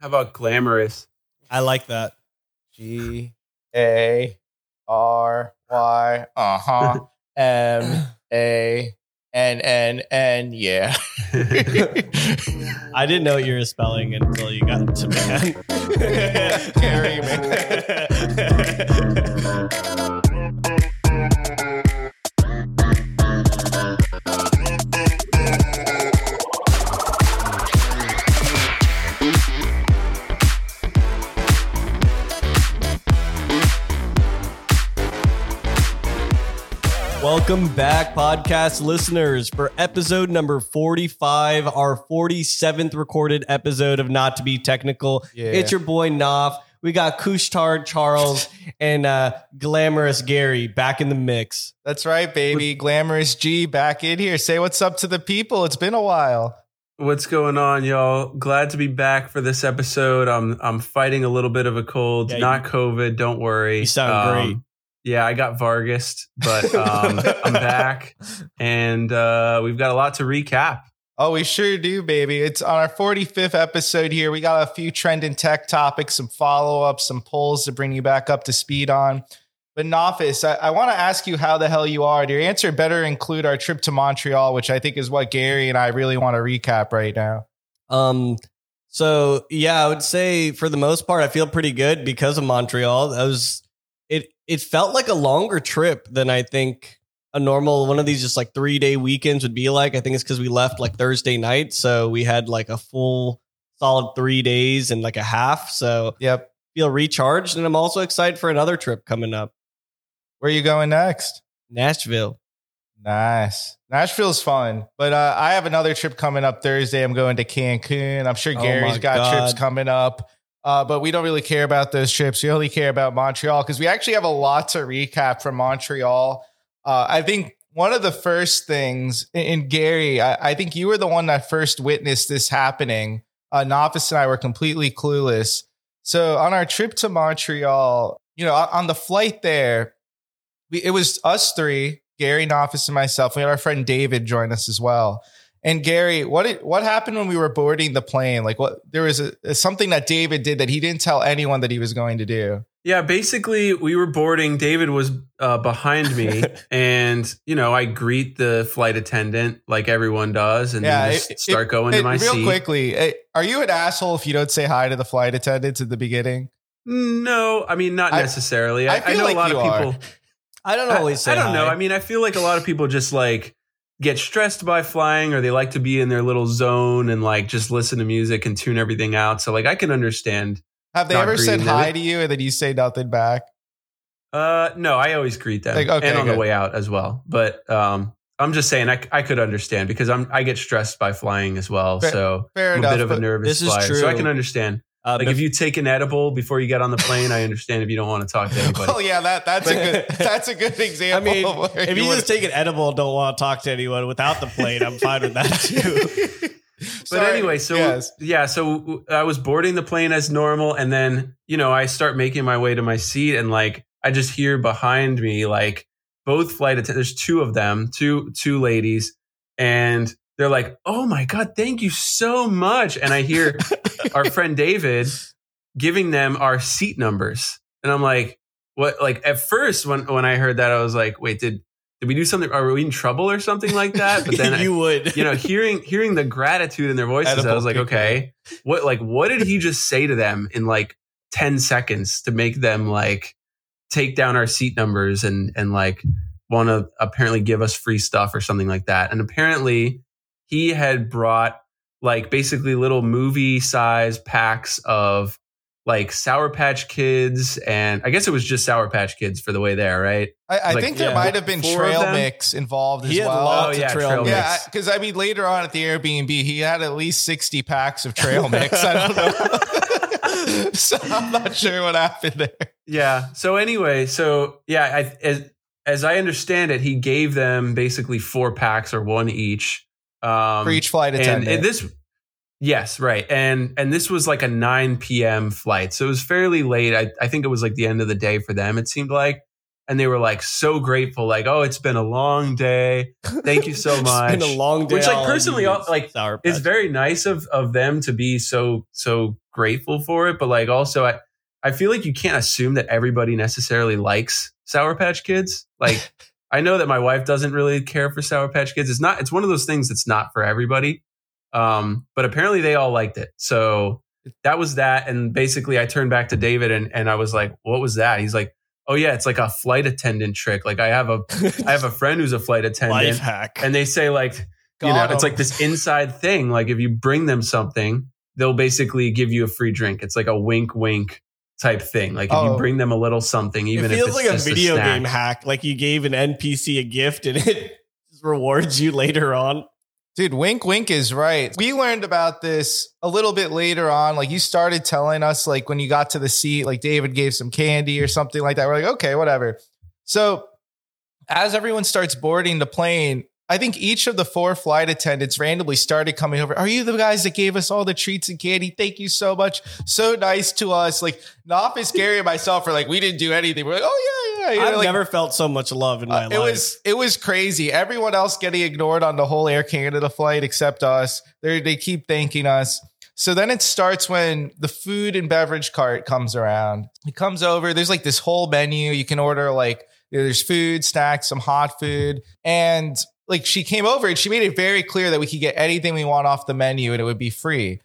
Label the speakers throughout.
Speaker 1: How about glamorous?
Speaker 2: I like that.
Speaker 3: G A R Y. Uh huh. M A N N N. Yeah.
Speaker 2: I didn't know what you were spelling until you got to man.
Speaker 3: Gary,
Speaker 2: Welcome back, podcast listeners, for episode number 45, our 47th recorded episode of Not to Be Technical.
Speaker 3: Yeah.
Speaker 2: It's your boy Knopf. We got Couche-Tard Charles and uh, Glamorous Gary back in the mix.
Speaker 3: That's right, baby. Glamorous G back in here. Say what's up to the people. It's been a while.
Speaker 1: What's going on, y'all? Glad to be back for this episode. I'm I'm fighting a little bit of a cold,
Speaker 2: Yeah,
Speaker 1: not COVID. Don't worry.
Speaker 2: You sound
Speaker 1: Um,
Speaker 2: great.
Speaker 1: Yeah, I got Vargas, but um, I'm back, and uh, we've got a lot to recap.
Speaker 3: Oh, we sure do, baby. It's on our 45th episode here. We got a few trending tech topics, some follow ups, some polls to bring you back up to speed on. But Nofis, I, I want to ask you how the hell you are. Your answer better include our trip to Montreal, which I think is what Gary and I really want to recap right now.
Speaker 2: Um, so yeah, I would say for the most part, I feel pretty good because of Montreal. That was it. It felt like a longer trip than I think a normal one of these just like three day weekends would be like. I think it's because we left like Thursday night, so we had like a full solid three days and like a half. So
Speaker 3: Yep.
Speaker 2: feel recharged, and I'm also excited for another trip coming up,
Speaker 3: Where are you going next?
Speaker 2: Nashville.
Speaker 3: Nice. Nashville's fun. But uh, I have another trip coming up Thursday. I'm going to Cancun. I'm sure
Speaker 2: Oh
Speaker 3: Gary's
Speaker 2: my
Speaker 3: got
Speaker 2: God.
Speaker 3: trips coming up. Uh, but we don't really care about those trips. We only care about Montreal because we actually have a lot to recap from Montreal. Uh, I think one of the first things, and- Gary, I, I think you were the one that first witnessed this happening. Uh, Nofis and I were completely clueless. So on our trip to Montreal, you know, on the flight there, we, it was us three, Gary, Nofis, and myself. We had our friend David join us as well. And Gary, what did, what happened when we were boarding the plane? Like, what there was a, something that David did that he didn't tell anyone that he was going to do.
Speaker 1: Yeah, basically, we were boarding. David was uh, behind me, and you know, I greet the flight attendant like everyone does, and
Speaker 3: Yeah,
Speaker 1: then just
Speaker 3: it-
Speaker 1: start
Speaker 3: it-
Speaker 1: going
Speaker 3: Hey,
Speaker 1: to my seat.
Speaker 3: real
Speaker 1: seat.
Speaker 3: quickly, eh, are you an asshole if you don't say hi to the flight attendants at the beginning?
Speaker 1: No, I mean not necessarily.
Speaker 3: I
Speaker 1: I, I
Speaker 3: feel
Speaker 1: know
Speaker 3: like
Speaker 1: a lot of
Speaker 3: are.
Speaker 1: people.
Speaker 2: I don't always say.
Speaker 1: I, I don't know. I mean, I feel like a lot of people just like get stressed by flying, or they like to be in their little zone and like just listen to music and tune everything out. So like, I can understand.
Speaker 3: Have they ever said
Speaker 1: greeting them.
Speaker 3: hi to you and then you say nothing back?
Speaker 1: Uh, no, I always greet them,
Speaker 3: Like, okay,
Speaker 1: and on
Speaker 3: good.
Speaker 1: the way out as well. But um, I'm just saying, I, I could understand because I'm I get stressed by flying as well.
Speaker 3: Fair-
Speaker 1: so
Speaker 3: Fair
Speaker 1: I'm a
Speaker 3: enough.
Speaker 1: bit of a nervous
Speaker 2: this is
Speaker 1: flyer, so I can understand.
Speaker 2: Uh,
Speaker 1: Like
Speaker 2: bef-
Speaker 1: if you take an edible before you get on the plane, I understand if you don't want to talk to anybody.
Speaker 3: oh yeah, that that's a good that's a good example.
Speaker 2: I
Speaker 3: example.
Speaker 2: mean, if you
Speaker 3: would've-
Speaker 2: just take an edible and don't want to talk to anyone without the plane, I'm fine with that too.
Speaker 1: But
Speaker 3: Sorry.
Speaker 1: anyway, so
Speaker 3: Yes.
Speaker 1: yeah, so I was boarding the plane as normal, and then you know I start making my way to my seat, and like I just hear behind me like both flight attendants. There's two of them, two two ladies, and they're like, "Oh my god, thank you so much!" And I hear our friend David giving them our seat numbers, and I'm like, "What?" Like at first, when when I heard that, I was like, "Wait, did did we do something? Are we in trouble or something like that?" But then I-
Speaker 2: you would,
Speaker 1: you know, hearing hearing the gratitude in their voices, I was like,
Speaker 3: people.
Speaker 1: okay, what like what did he just say to them in like ten seconds to make them like take down our seat numbers and and like want to apparently give us free stuff or something like that? And apparently, he had brought like basically little movie size packs of like Sour Patch Kids, and I guess it was just Sour Patch Kids for the way there, right?
Speaker 3: I, I
Speaker 1: Like,
Speaker 3: think there
Speaker 2: yeah.
Speaker 3: might have been
Speaker 1: Four
Speaker 3: trail mix involved as
Speaker 2: He had
Speaker 3: well.
Speaker 2: lots
Speaker 1: Oh, yeah,
Speaker 2: of trail,
Speaker 1: trail
Speaker 2: mix.
Speaker 3: Yeah, because I mean, later on at the Airbnb, he had at least sixty packs of trail mix. I don't know, so I'm not sure what happened there.
Speaker 1: Yeah. So anyway, so yeah, I, as as I understand it, he gave them basically four packs or one each um,
Speaker 3: For each flight attendant,
Speaker 1: and this, yes, right, and and this was like a nine p.m. flight, so it was fairly late. I I think it was like the end of the day for them. It seemed like, and they were like so grateful, like, "Oh, it's been a long day. Thank you so much."
Speaker 2: It's been a long day.
Speaker 1: Which, like, personally, like, it's very nice of of them to be so so grateful for it, but like also I I feel like you can't assume that everybody necessarily likes Sour Patch Kids. Like I know that my wife doesn't really care for Sour Patch Kids. It's not it's one of those things that's not for everybody. Um, but apparently they all liked it. So that was that. And basically I turned back to David and, and I was like, what was that? He's like, Oh yeah, it's like a flight attendant trick. Like I have a I have a friend who's a flight attendant
Speaker 2: life hack.
Speaker 1: and they say like you know
Speaker 3: Got
Speaker 1: it's
Speaker 3: 'em.
Speaker 1: like this inside thing like if you bring them something they'll basically give you a free drink it's like a wink wink type thing like if
Speaker 3: Oh.
Speaker 1: you bring them a little something even
Speaker 2: it feels
Speaker 1: if it's
Speaker 2: like a video
Speaker 1: snack.
Speaker 2: game hack. Like you gave an NPC a gift and it rewards you later on.
Speaker 3: Dude, wink, wink is right. We learned about this a little bit later on. Like you started telling us, like when you got to the seat, like David gave some candy or something like that. We're like, okay, whatever. So as everyone starts boarding the plane, I think each of the four flight attendants randomly started coming over. Are you the guys that gave us all the treats and candy? Thank you so much. So nice to us. Like Nofis, Gary, and myself are like, we didn't do anything. We're like, oh yeah, yeah. You know,
Speaker 2: I've
Speaker 3: like,
Speaker 2: never felt so much love in my
Speaker 3: uh,
Speaker 2: life.
Speaker 3: it was it was crazy. Everyone else getting ignored on the whole Air Canada flight except us. They they keep thanking us. So then it starts when the food and beverage cart comes around. It comes over. There's like this whole menu. You can order like there's food, snacks, some hot food, and like she came over and she made it very clear that we could get anything we want off the menu and it would be free.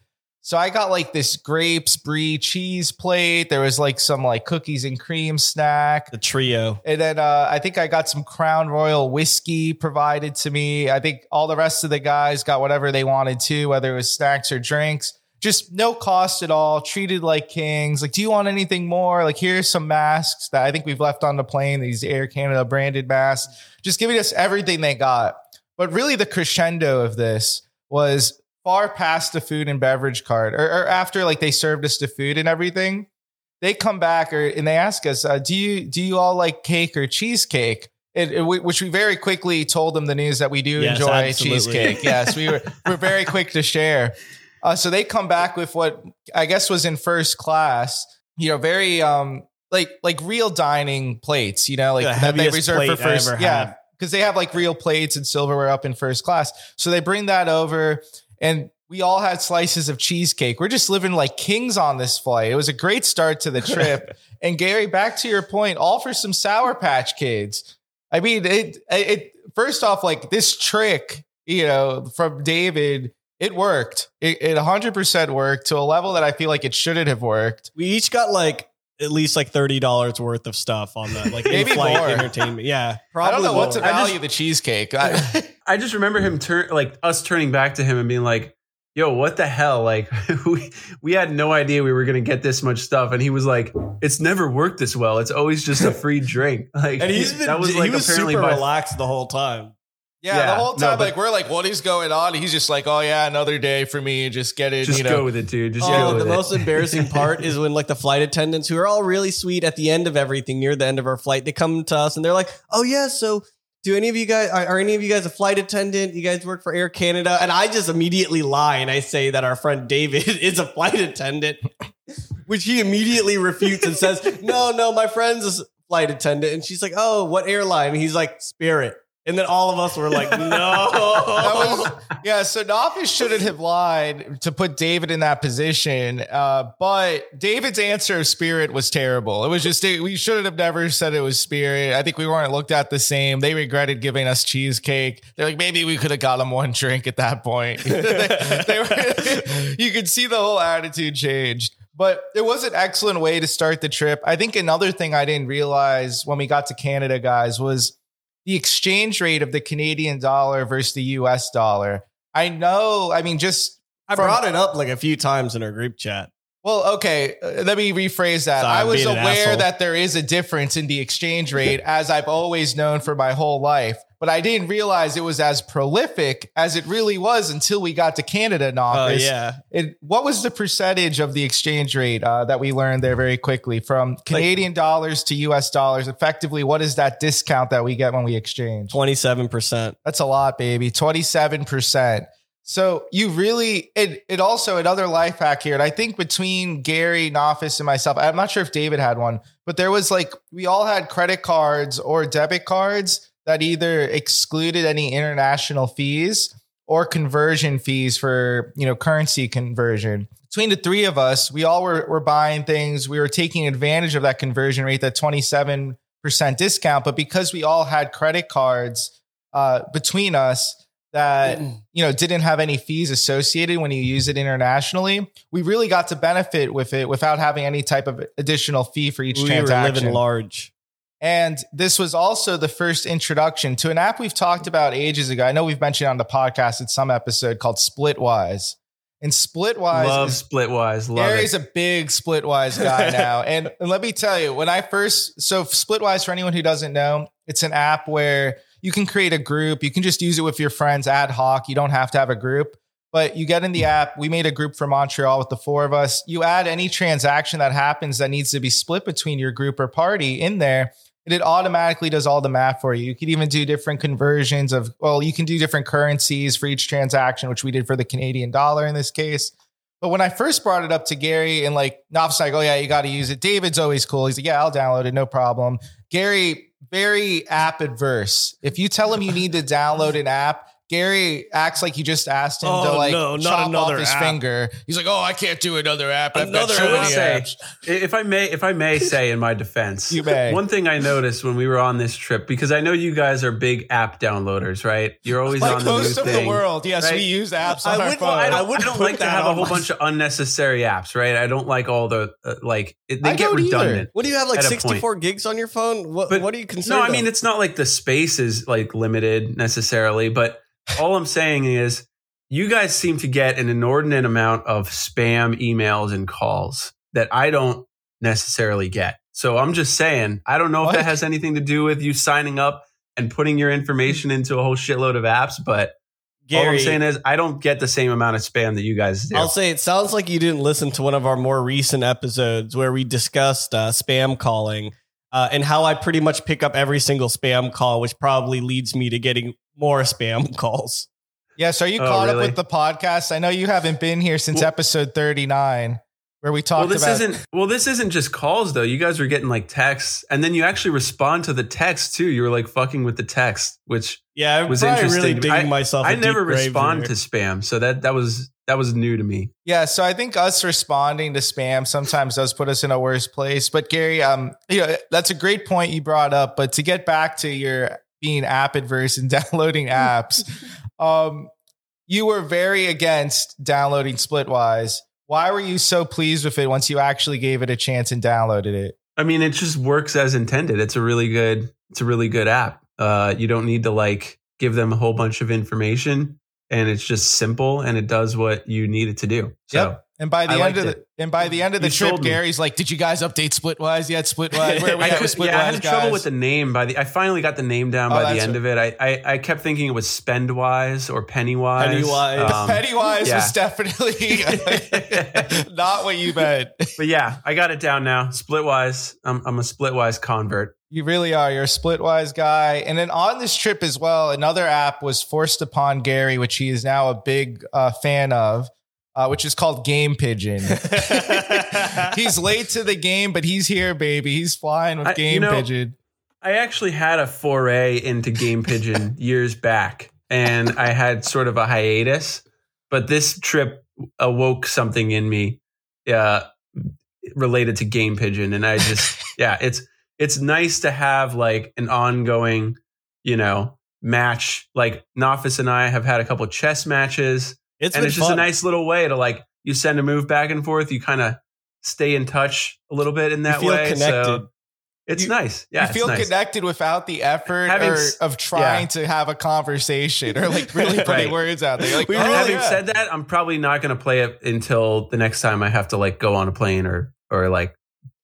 Speaker 3: So I got like this grapes brie cheese plate. There was like some like cookies and cream snack.
Speaker 2: the trio.
Speaker 3: And then uh, I think I got some Crown Royal whiskey provided to me. I think all the rest of the guys got whatever they wanted to, whether it was snacks or drinks. Just no cost at all, treated like kings. Like, do you want anything more? Like, here's some masks that I think we've left on the plane, these Air Canada branded masks, just giving us everything they got. But really, the crescendo of this was far past the food and beverage cart, or, or after like they served us the food and everything they come back or, and they ask us, uh, "Do you do you all like cake or cheesecake?" It, it- we- which we very quickly told them the news that we do
Speaker 2: Yes,
Speaker 3: enjoy
Speaker 2: absolutely.
Speaker 3: cheesecake. yes, we were we're very quick to share. Uh, so they come back with what I guess was in first class. You know, very um like like real dining plates. You know, like
Speaker 2: The
Speaker 3: that they reserve for first. Yeah, because they have like real plates and silverware up in first class. So they bring that over and we all had slices of cheesecake. We're just living like kings on this flight. It was a great start to the trip. and Gary, back to your point, all for some Sour Patch Kids. I mean, it, it, first off, like this trick, you know, from David, it worked. It, it 100% worked to a level that I feel like it shouldn't have worked.
Speaker 2: We each got like at least like thirty dollars worth of stuff on that, like
Speaker 3: Maybe
Speaker 2: in-flight
Speaker 3: more.
Speaker 2: entertainment. Yeah,
Speaker 3: I
Speaker 2: probably.
Speaker 3: don't know what to
Speaker 2: more.
Speaker 1: I just-
Speaker 3: value the cheesecake. I-
Speaker 1: i just remember him turn like us turning back to him and being like yo what the hell like we we had no idea we were gonna get this much stuff and he was like it's never worked this well it's always just a free drink like
Speaker 2: and he's been
Speaker 1: that was like
Speaker 2: he was
Speaker 1: apparently
Speaker 2: super
Speaker 1: by
Speaker 2: relaxed the whole time.
Speaker 3: Yeah,
Speaker 1: Yeah,
Speaker 3: the whole
Speaker 1: no,
Speaker 3: time,
Speaker 1: but-
Speaker 3: like we're like, what is going on? He's just like, oh yeah, another day for me. Just get it.
Speaker 1: just
Speaker 3: you know,
Speaker 1: go with it dude just
Speaker 2: Oh,
Speaker 1: go
Speaker 2: the
Speaker 1: with it.
Speaker 2: most embarrassing part is when like the flight attendants who are all really sweet at the end of everything near the end of our flight, they come to us and they're like, "Oh yeah, so do any of you guys are, are any of you guys a flight attendant? You guys work for Air Canada?" And I just immediately lie and I say that our friend David is a flight attendant, which he immediately refutes and says, "No, no, my friend's a flight attendant." And she's like, "Oh, what airline?" And he's like, "Spirit." And then all of us were like, "No."
Speaker 3: Was- yeah, so Noffice shouldn't have lied to put David in that position. Uh, but David's answer of spirit was terrible. It was just, we should have never said it was spirit. I think we weren't looked at the same. They regretted giving us cheesecake. They're like, maybe we could have got them one drink at that point. they, they were, you could see the whole attitude changed. But it was an excellent way to start the trip. I think another thing I didn't realize when we got to Canada, guys, was the exchange rate of the Canadian dollar versus the US dollar. I know, I mean, just
Speaker 2: I
Speaker 3: from-
Speaker 2: brought it up like a few times in our group chat.
Speaker 3: well, okay, uh, let me rephrase that.
Speaker 2: Sorry,
Speaker 3: I was aware that there is a difference in the exchange rate, as I've always known for my whole life, but I didn't realize it was as prolific as it really was until we got to Canada in
Speaker 2: Oh
Speaker 3: office.
Speaker 2: yeah.
Speaker 3: It, what was the percentage of the exchange rate uh, that we learned there very quickly from Canadian dollars to US dollars? Effectively, what is that discount that we get when we exchange?
Speaker 2: Twenty seven percent.
Speaker 3: That's a lot, baby. 27%. So you really it it also another life hack here. And I think between Gary, Noffice, and myself, I'm not sure if David had one, but there was like we all had credit cards or debit cards that either excluded any international fees or conversion fees for you know currency conversion. Between the three of us, we all were, were buying things. We were taking advantage of that conversion rate, that 27% discount. But because we all had credit cards uh, between us, that you know didn't have any fees associated when you use it internationally. We really got to benefit with it without having any type of additional fee for each
Speaker 2: we were
Speaker 3: transaction.
Speaker 2: living large.
Speaker 3: And this was also the first introduction to an app we've talked about ages ago. I know we've mentioned on the podcast in some episode called Splitwise. And Splitwise
Speaker 1: Love
Speaker 3: is
Speaker 1: Splitwise. Love
Speaker 3: Gary's
Speaker 1: it.
Speaker 3: a big Splitwise guy now. and, and let me tell you, when I first, so Splitwise, for anyone who doesn't know, it's an app where you can create a group. You can just use it with your friends ad hoc. You don't have to have a group, but you get in the app. We made a group for Montreal with the four of us. You add any transaction that happens that needs to be split between your group or party in there. And it automatically does all the math for you. You could even do different conversions of, well, you can do different currencies for each transaction, which we did for the Canadian dollar in this case. But when I first brought it up to Gary and like Knopf's like, oh yeah, you got to use it. David's always cool. He's like, yeah, I'll download it, no problem. Gary, very app adverse. If you tell him you need to download an app, Gary acts like you just asked him to
Speaker 2: Oh,
Speaker 3: like
Speaker 2: no, not
Speaker 3: chop
Speaker 2: another
Speaker 3: off his
Speaker 2: app.
Speaker 3: finger. He's like, oh, I can't do another app. I've got
Speaker 2: Another
Speaker 3: so
Speaker 1: I
Speaker 3: many
Speaker 1: say,
Speaker 3: apps.
Speaker 1: if I may, if I may say in my defense,
Speaker 3: You may.
Speaker 1: One thing I noticed when we were on this trip, because I know you guys are big app downloaders, right? You're always
Speaker 3: Like
Speaker 1: on the
Speaker 3: most
Speaker 1: new
Speaker 3: of
Speaker 1: thing.
Speaker 3: the world, yes,
Speaker 1: right?
Speaker 3: we use apps
Speaker 2: I
Speaker 3: our
Speaker 2: would-
Speaker 3: phone.
Speaker 2: I
Speaker 1: I don't, I
Speaker 2: wouldn't
Speaker 1: don't like to have a whole
Speaker 2: my-
Speaker 1: bunch of unnecessary apps, right? I don't like all the uh, like it, they
Speaker 3: I
Speaker 1: get
Speaker 3: don't either.
Speaker 1: redundant.
Speaker 2: What do you have like 64 gigs on your phone? What
Speaker 1: But-
Speaker 2: what do you consider?
Speaker 1: No, I mean it's not like the space is like limited necessarily, but all I'm saying is you guys seem to get an inordinate amount of spam emails and calls that I don't necessarily get. So I'm just saying, I don't know if
Speaker 3: What?
Speaker 1: that has anything to do with you signing up and putting your information into a whole shitload of apps, but Gary, all I'm saying is I don't get the same amount of spam that you guys do.
Speaker 2: I'll say it sounds like you didn't listen to one of our more recent episodes where we discussed uh, spam calling uh, and how I pretty much pick up every single spam call, which probably leads me to getting more spam calls.
Speaker 3: Yes, are you
Speaker 1: Oh,
Speaker 3: caught
Speaker 1: really?
Speaker 3: up with the podcast? I know you haven't been here since
Speaker 1: Well-
Speaker 3: episode 39, where we
Speaker 1: well,
Speaker 3: talked
Speaker 1: this
Speaker 3: about
Speaker 1: isn't well. This isn't just calls though. You guys were getting like texts, and then you actually respond to the text too. You were like fucking with the text, which
Speaker 2: Yeah, I'm
Speaker 1: Was
Speaker 2: probably really
Speaker 1: interesting.
Speaker 2: digging
Speaker 1: I-
Speaker 2: myself. a
Speaker 1: I
Speaker 2: deep
Speaker 1: never respond
Speaker 2: here.
Speaker 1: to spam, so that that was that was new to me.
Speaker 3: Yeah, so I think us responding to spam sometimes does put us in a worse place. But Gary, um, you know, that's a great point you brought up. But to get back to your being app adverse and downloading apps, um, you were very against downloading Splitwise. Why were you so pleased with it once you actually gave it a chance and downloaded it?
Speaker 1: I mean, it just works as intended. It's a really good. It's a really good app. Uh, you don't need to like give them a whole bunch of information, and it's just simple, and it does what you need it to do. So.
Speaker 3: Yep. And by the
Speaker 1: I
Speaker 3: end of the
Speaker 1: it.
Speaker 3: and by the end of the
Speaker 1: You
Speaker 3: trip. Gary's like, "Did you guys update Splitwise yet? Splitwise? Where are we
Speaker 1: I,
Speaker 3: at
Speaker 1: could,
Speaker 3: Splitwise
Speaker 1: yeah, I had
Speaker 3: guys?"
Speaker 1: trouble with the name. By the, I finally got the name down
Speaker 3: Oh,
Speaker 1: by the end of it. I, I, I kept thinking it was Spendwise or Pennywise.
Speaker 2: Pennywise.
Speaker 1: Um,
Speaker 3: Pennywise
Speaker 1: yeah.
Speaker 3: was definitely not what you meant.
Speaker 1: but yeah, I got it down now. Splitwise. I'm, I'm a Splitwise convert.
Speaker 3: You really are. You're a Splitwise guy. And then on this trip as well, another app was forced upon Gary, which he is now a big uh, fan of, uh, which is called Game Pigeon. he's late to the game, but he's here, baby. He's flying with
Speaker 1: I- you
Speaker 3: Game
Speaker 1: know-
Speaker 3: Pigeon.
Speaker 1: I actually had a foray into Game Pigeon years back, and I had sort of a hiatus. But this trip awoke something in me, uh, related to Game Pigeon, and I just, yeah, it's it's nice to have like an ongoing, you know, match. Like Nofis and I have had a couple chess matches,
Speaker 2: It's
Speaker 1: and it's just
Speaker 2: fun.
Speaker 1: a nice little way to like you send a move back and forth. You kind of stay in touch a little bit in
Speaker 2: You
Speaker 1: that
Speaker 2: feel
Speaker 1: way.
Speaker 2: connected.
Speaker 1: So it's
Speaker 3: You-
Speaker 1: nice. Yeah,
Speaker 3: you feel
Speaker 1: nice.
Speaker 3: connected without the effort
Speaker 1: Having
Speaker 3: or, of trying to have a conversation or like really putting
Speaker 1: Right.
Speaker 3: words out there. Like,
Speaker 2: We
Speaker 3: oh,
Speaker 2: really-
Speaker 1: Having
Speaker 3: yeah.
Speaker 1: said that, I'm probably not going to play it until the next time I have to like go on a plane or or like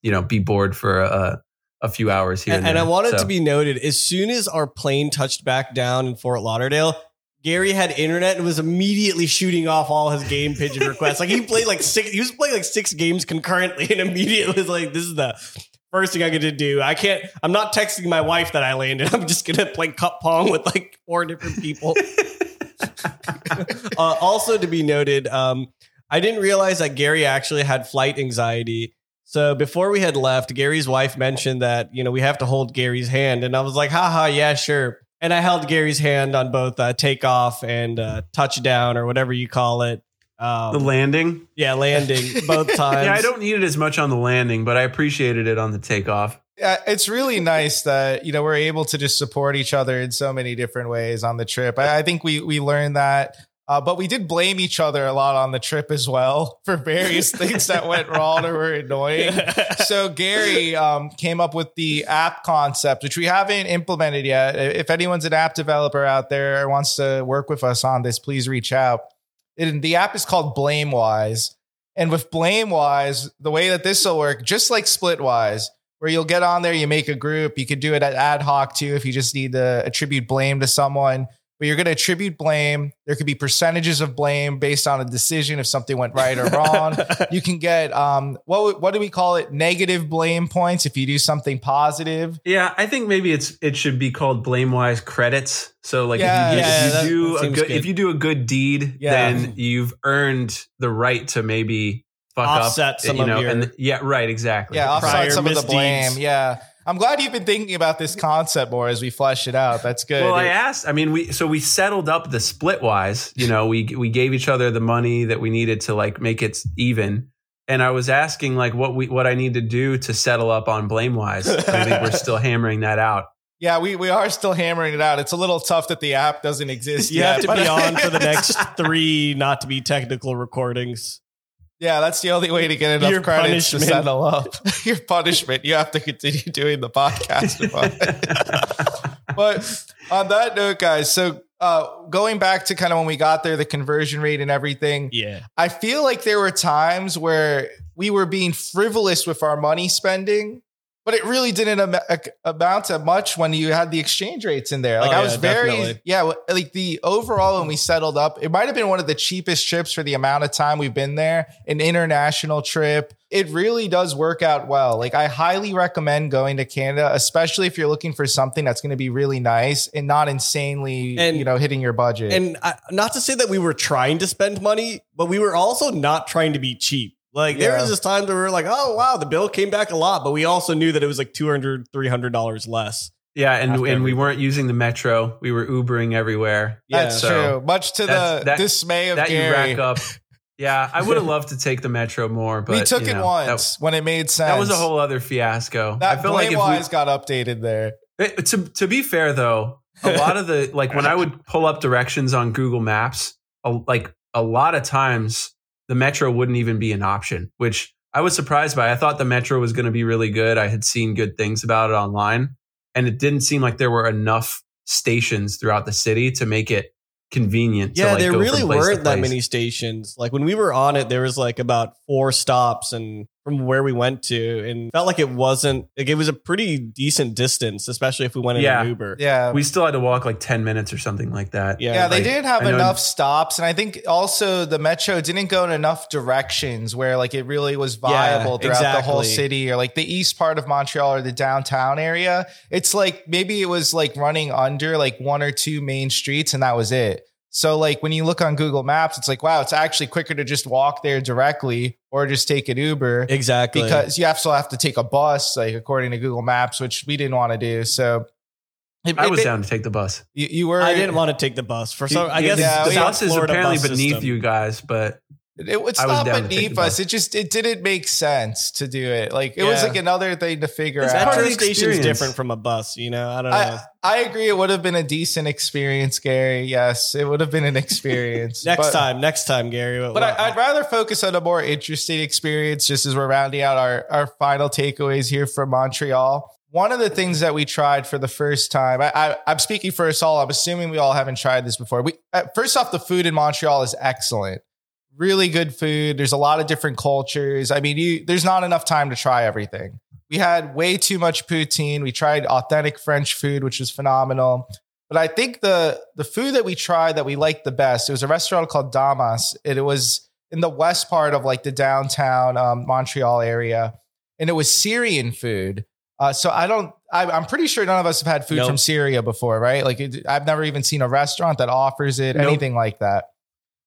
Speaker 1: you know be bored for a a few hours here.
Speaker 2: and,
Speaker 1: And,
Speaker 2: and I
Speaker 1: there.
Speaker 2: wanted
Speaker 1: So-
Speaker 2: to be noted as soon as our plane touched back down in Fort Lauderdale, Gary had internet and was immediately shooting off all his game pigeon requests. Like he played like six, he was playing like six games concurrently, and immediately was like, "This is the first thing I get to do. I can't. I'm not texting my wife that I landed. I'm just gonna play cup pong with like four different people." uh, also to be noted, um, I didn't realize that Gary actually had flight anxiety. So before we had left, Gary's wife mentioned that you know we have to hold Gary's hand, and I was like, haha, yeah, sure. And I held Gary's hand on both uh, takeoff and uh, touchdown or whatever you call it. Um,
Speaker 1: the landing.
Speaker 2: Yeah, landing both times.
Speaker 1: yeah, I don't need it as much on the landing, but I appreciated it on the takeoff.
Speaker 3: Yeah, it's really nice that you know we're able to just support each other in so many different ways on the trip. I, I think we we learned that, uh, but we did blame each other a lot on the trip as well for various things that went wrong or were annoying. So Gary um, came up with the app concept, which we haven't implemented yet. If anyone's an app developer out there or wants to work with us on this, please reach out. It, the app is called Blamewise. And with Blamewise, the way that this will work, just like Splitwise, where you'll get on there, you make a group. You could do it at ad hoc too if you just need to attribute blame to someone. But you're going to attribute blame. There could be percentages of blame based on a decision if something went right or wrong. you can get um what what do we call it? Negative blame points if you do something positive.
Speaker 1: Yeah, I think maybe it's it should be called blame wise credits. So like
Speaker 3: Yeah,
Speaker 1: if you,
Speaker 2: yeah,
Speaker 1: if
Speaker 2: that-
Speaker 1: do
Speaker 2: that
Speaker 1: a good,
Speaker 2: good.
Speaker 1: if you do a good deed,
Speaker 3: Yeah.
Speaker 1: then you've earned the right to maybe fuck
Speaker 2: Offset
Speaker 1: up,
Speaker 2: some
Speaker 1: you
Speaker 2: of
Speaker 1: know,
Speaker 2: your-
Speaker 1: and yeah, right, exactly.
Speaker 3: Yeah,
Speaker 2: prior
Speaker 3: offset some of the blame. Yeah. I'm glad you've been thinking about this concept more as we flesh it out. That's good.
Speaker 1: Well, I asked. I mean, we so we settled up the split wise. You know, we we gave each other the money that we needed to like make it even. And I was asking like what we what I need to do to settle up on blame wise. I think we're still hammering that out.
Speaker 3: Yeah, we, we are still hammering it out. It's a little tough that the app doesn't exist
Speaker 2: You
Speaker 3: yet.
Speaker 2: have to be on for the next three not to be technical recordings.
Speaker 3: Yeah, that's the only way to get enough
Speaker 2: Your
Speaker 3: credits to settle up. Your punishment. You have to continue doing the podcast. but on that note, guys, so uh, going back to kind of when we got there, the conversion rate and everything,
Speaker 2: Yeah.
Speaker 3: I feel like there were times where we were being frivolous with our money spending, but it really didn't am- uh, amount to much when you had the exchange rates in there. Like
Speaker 2: Oh,
Speaker 3: I was
Speaker 2: yeah,
Speaker 3: very,
Speaker 2: definitely.
Speaker 3: yeah, like the overall when we settled up, it might have been one of the cheapest trips for the amount of time we've been there, an international trip. It really does work out well. Like I highly recommend going to Canada, especially if you're looking for something that's going to be really nice and not insanely,
Speaker 2: And-
Speaker 3: you know, hitting your budget.
Speaker 2: And I, not to say that we were trying to spend money, but we were also not trying to be cheap. Like there was this time where we were like, oh wow, the bill came back a lot, but we also knew that it was like 200 $300 less.
Speaker 1: Yeah, and
Speaker 2: After
Speaker 1: and we weren't using the metro. We were Ubering everywhere.
Speaker 3: Yeah, That's
Speaker 1: so
Speaker 3: true. Much to the
Speaker 1: that-
Speaker 3: dismay of
Speaker 1: That you
Speaker 3: Gary.
Speaker 1: rack up. Yeah, I would have loved to take the metro more, but
Speaker 3: we took
Speaker 1: you
Speaker 3: it
Speaker 1: know,
Speaker 3: once when it made sense.
Speaker 1: that was a whole other fiasco.
Speaker 3: That
Speaker 1: I feel like if
Speaker 3: Blamewise
Speaker 1: we,
Speaker 3: got updated there.
Speaker 1: It- to to be fair though, a lot of the like when I would pull up directions on Google Maps, a, like a lot of times the metro wouldn't even be an option, which I was surprised by. I thought the metro was going to be really good. I had seen good things about it online, and it didn't seem like there were enough stations throughout the city to make it convenient. to,
Speaker 2: Yeah,
Speaker 1: like,
Speaker 2: there really weren't that many stations. Like when we were on it, there was like about four stops and from where we went to and felt like it wasn't like it was a pretty decent distance, especially if we went in
Speaker 1: Yeah.
Speaker 2: an Uber.
Speaker 3: Yeah.
Speaker 1: We still had to walk like ten minutes or something like that.
Speaker 2: Yeah.
Speaker 3: yeah, they
Speaker 1: like,
Speaker 3: didn't have
Speaker 1: I know-
Speaker 3: enough stops, and I think also the metro didn't go in enough directions where like it really was viable throughout the whole city, or like the east part of Montreal or the downtown area. It's like maybe it was like running under like one or two main streets, and that was it. So like when you look on Google Maps, it's like wow, it's actually quicker to just walk there directly or just take an Uber.
Speaker 2: Exactly.
Speaker 3: because you also have to take a bus, like according to Google Maps, which we didn't want to do. So it-
Speaker 1: I
Speaker 3: it-
Speaker 1: was
Speaker 3: it-
Speaker 1: down to take the bus.
Speaker 3: You, you were.
Speaker 2: I didn't want to take the bus for some. I guess
Speaker 3: Yeah,
Speaker 1: the bus is apparently
Speaker 2: bus
Speaker 1: beneath
Speaker 2: system.
Speaker 1: you guys, but
Speaker 3: It, it's
Speaker 1: I was
Speaker 3: not
Speaker 1: down to take
Speaker 3: beneath us. It just it didn't make sense to do it. Like it was like another thing to figure
Speaker 1: It's
Speaker 3: out.
Speaker 1: part of
Speaker 2: Metro
Speaker 1: the
Speaker 2: station's different from a bus. You know, I don't know.
Speaker 3: I, I agree. It would have been a decent experience, Gary. Yes, it would have been an experience.
Speaker 2: next
Speaker 3: But-
Speaker 2: time, next time, Gary.
Speaker 3: But I, I'd rather focus on a more interesting experience just as we're rounding out our, our final takeaways here from Montreal. One of the things that we tried for the first time, I, I, I'm speaking for us all. I'm assuming we all haven't tried this before. We uh, first off, the food in Montreal is excellent. Really good food. There's a lot of different cultures. I mean, you there's not enough time to try everything. We had way too much poutine. We tried authentic French food, which was phenomenal. But I think the the food that we tried that we liked the best, it was a restaurant called Damas. It, it was in the west part of like the downtown um, Montreal area, and it was Syrian food. Uh, so I don't. I, I'm pretty sure none of us have had food
Speaker 2: Nope.
Speaker 3: from Syria before, right? Like it, I've never even seen a restaurant that offers it,
Speaker 1: Nope.
Speaker 3: anything like that.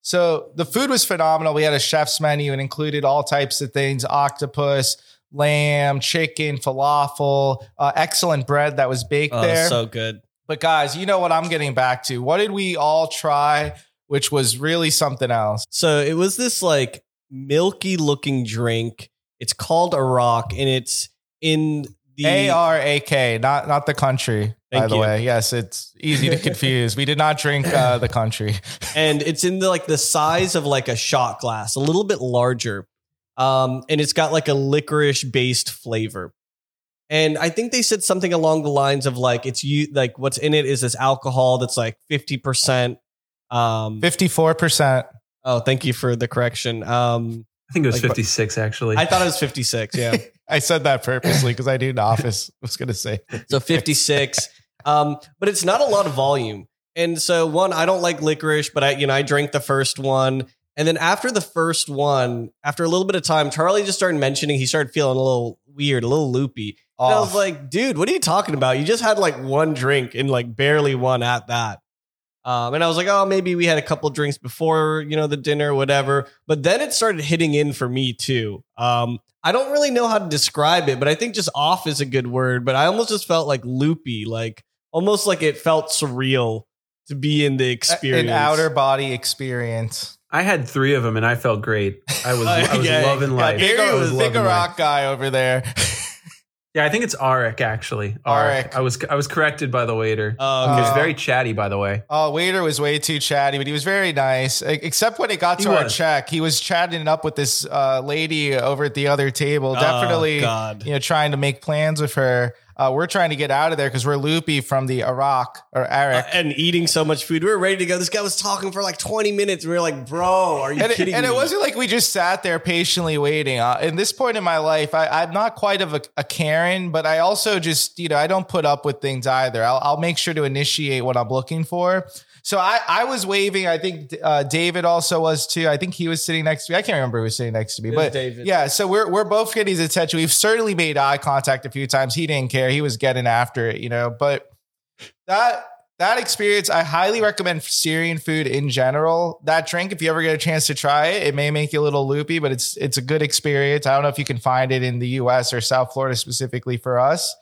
Speaker 3: So the food was phenomenal. We had a chef's menu and included all types of things: octopus, lamb, chicken, falafel, uh, excellent bread that was baked
Speaker 2: Oh,
Speaker 3: there.
Speaker 2: so good.
Speaker 3: But guys, you know what I'm getting back to? What did we all try, which was really something else?
Speaker 2: So it was this like milky looking drink. It's called Iraq and it's in the
Speaker 3: A R A K, not not the country. By
Speaker 2: Thank
Speaker 3: the
Speaker 2: you.
Speaker 3: way, yes, it's easy to confuse. we did not drink uh, the country.
Speaker 2: and it's in the like the size of like a shot glass, a little bit larger. Um, and it's got like a licorice based flavor. And I think they said something along the lines of like it's you like what's in it is this alcohol that's like 50%. Um
Speaker 3: Fifty four percent.
Speaker 2: oh, thank you for the correction. Um
Speaker 1: I think it was
Speaker 2: Like,
Speaker 1: 56 actually.
Speaker 2: I thought it was 56, yeah.
Speaker 3: I said that purposely because I knew the office was going to say.
Speaker 2: So 56. Um, but it's not a lot of volume. And so one, I don't like licorice, but I, you know, I drank the first one. And then after the first one, after a little bit of time, Charlie just started mentioning he started feeling a little weird, a little loopy. And I was like, dude, what are you talking about? You just had like one drink and like barely one at that. Um, and I was like, oh, maybe we had a couple drinks before, you know, the dinner, whatever. But then it started hitting in for me too. Um, I don't really know how to describe it, but I think just off is a good word. But I almost just felt like loopy, like almost like it felt surreal to be in the experience.
Speaker 3: an outer body experience.
Speaker 1: I had three of them and I felt great. I was I was
Speaker 2: Yeah,
Speaker 1: loving
Speaker 2: yeah,
Speaker 1: life.
Speaker 2: Gary
Speaker 1: I
Speaker 2: was
Speaker 1: was
Speaker 3: big
Speaker 1: loving life.
Speaker 3: rock guy over there.
Speaker 1: Yeah, I think it's Arik actually.
Speaker 3: Arik.
Speaker 1: I was I was corrected by the waiter.
Speaker 2: Oh,
Speaker 1: he was very chatty, by the way.
Speaker 3: Oh, waiter was way too chatty, but he was very nice. Except when it got
Speaker 1: He
Speaker 3: to our
Speaker 1: was.
Speaker 3: check, he was chatting up with this uh, lady over at the other table.
Speaker 2: Oh,
Speaker 3: Definitely,
Speaker 2: God.
Speaker 3: you know, trying to make plans with her. Uh, we're trying to get out of there because we're loopy from the Iraq or Arik.
Speaker 2: Uh, and eating so much food. We were ready to go. This guy was talking for like 20 minutes. We were like, bro, are you
Speaker 3: and it,
Speaker 2: kidding
Speaker 3: and
Speaker 2: me?
Speaker 3: it wasn't like we just sat there patiently waiting. Uh, in this point in my life, I, I'm not quite of a, a Karen, but I also just, you know, I don't put up with things either. I'll, I'll make sure to initiate what I'm looking for. So I, I was waving. I think uh, David also was too. I think he was sitting next to me. I can't remember who was sitting next to me,
Speaker 2: It
Speaker 3: but
Speaker 2: David.
Speaker 3: yeah. So we're we're both getting his attention. We've certainly made eye contact a few times. He didn't care. He was getting after it, you know. But that that experience, I highly recommend Syrian food in general. That drink, if you ever get a chance to try it, it may make you a little loopy, but it's it's a good experience. I don't know if you can find it in the U.S. or South Florida specifically for us.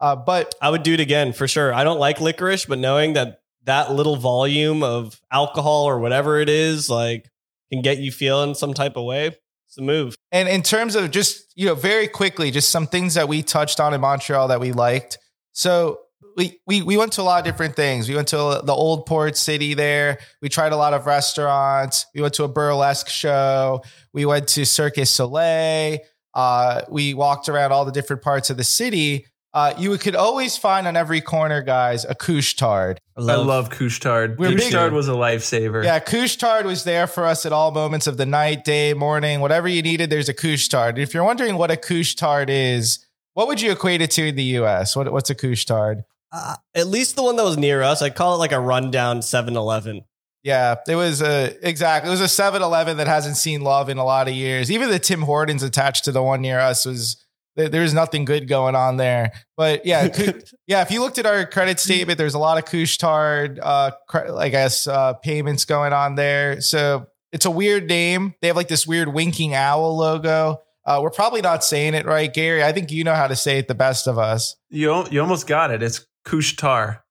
Speaker 3: Uh, but
Speaker 2: I would do it again for sure. I don't like licorice, but knowing that that little volume of alcohol or whatever it is, like, can get you feeling some type of way, it's a move.
Speaker 3: And in terms of just, you know, very quickly, just some things that we touched on in Montreal that we liked. So we, we, we went to a lot of different things. We went to the old port city there. We tried a lot of restaurants. We went to a burlesque show. We went to Circus Soleil. Uh, we walked around all the different parts of the city. Uh, you could always find on every corner, guys, a couche tard.
Speaker 1: I love Couche-Tard.
Speaker 3: We're
Speaker 1: Couche-Tard was a lifesaver.
Speaker 3: Yeah, couche tard was there for us at all moments of the night, day, morning, whatever you needed. There's a couche tard. If you're wondering what a couche tard is, what would you equate it to in the U.S.? What, what's a couche tard?
Speaker 2: Uh, at least the one that was near us, I call it like a rundown 7 Eleven.
Speaker 3: Yeah, it was a exactly. It was a 7-Eleven that hasn't seen love in a lot of years. Even the Tim Hortons attached to the one near us was there- there's nothing good going on there. But yeah, yeah. If you looked at our credit statement, there's a lot of couche tard, uh, I guess, uh, payments going on there. So it's a weird name. They have like this weird winking owl logo. Uh, we're probably not saying it right, Gary. I think you know how to say it the best of us.
Speaker 1: You you almost got it. It's Couche-Tar.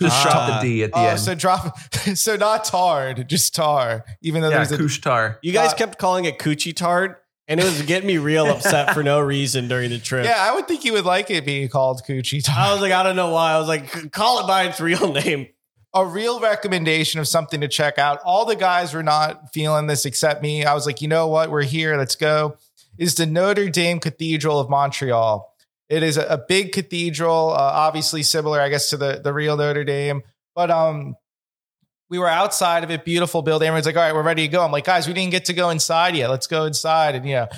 Speaker 1: Just
Speaker 2: Ah.
Speaker 1: shot the D at the
Speaker 3: Oh,
Speaker 1: end.
Speaker 3: so drop, so not tard, just tar. Even though
Speaker 1: yeah,
Speaker 3: there's a
Speaker 1: Couche-Tar.
Speaker 2: You guys
Speaker 3: Uh,
Speaker 2: kept calling it coochie tart, and it was getting me real upset for no reason during the trip.
Speaker 3: yeah, I would think you would like it being called coochie tar.
Speaker 2: I was like, I don't know why. I was like, call it by its real name.
Speaker 3: a real recommendation of something to check out. All the guys were not feeling this except me. I was like, you know what? We're here. Let's go. Is the Notre Dame Cathedral of Montreal. It is a, a big cathedral, uh, obviously similar, I guess, to the, the real Notre Dame. But um, we were outside of it, beautiful building. Everyone's like, all right, we're ready to go. I'm like, guys, we didn't get to go inside yet. Let's go inside. And, you know,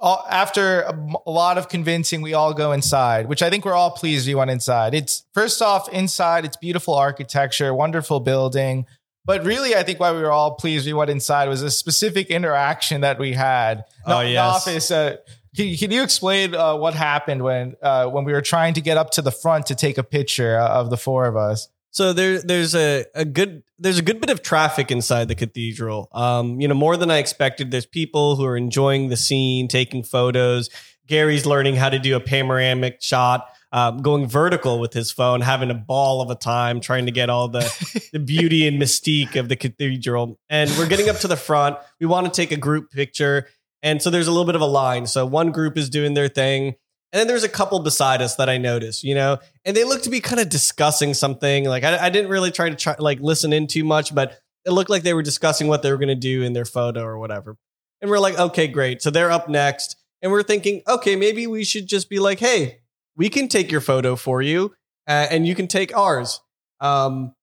Speaker 3: all- after a lot of convincing, we all go inside, which I think we're all pleased we went inside. It's first off, inside, it's beautiful architecture, wonderful building. But really, I think why we were all pleased we went inside was a specific interaction that we had.
Speaker 2: Oh,
Speaker 3: the
Speaker 2: yes.
Speaker 3: office, uh, Can, can you explain uh, what happened when uh, when we were trying to get up to the front to take a picture uh, of the four of us?
Speaker 2: So there, there's a, a good there's a good bit of traffic inside the cathedral. Um, you know, more than I expected. There's people who are enjoying the scene, taking photos. Gary's learning how to do a panoramic shot, um, going vertical with his phone, having a ball of a time trying to get all the the beauty and mystique of the cathedral. And we're getting up to the front. We want to take a group picture, and so there's a little bit of a line. So one group is doing their thing. And then there's a couple beside us that I noticed, you know, and they looked to be kind of discussing something. Like I, I didn't really try to try like listen in too much, but it looked like they were discussing what they were going to do in their photo or whatever. And we're like, okay, great. So they're up next, and we're thinking, okay, maybe we should just be like, hey, we can take your photo for you, uh, and you can take ours. Um,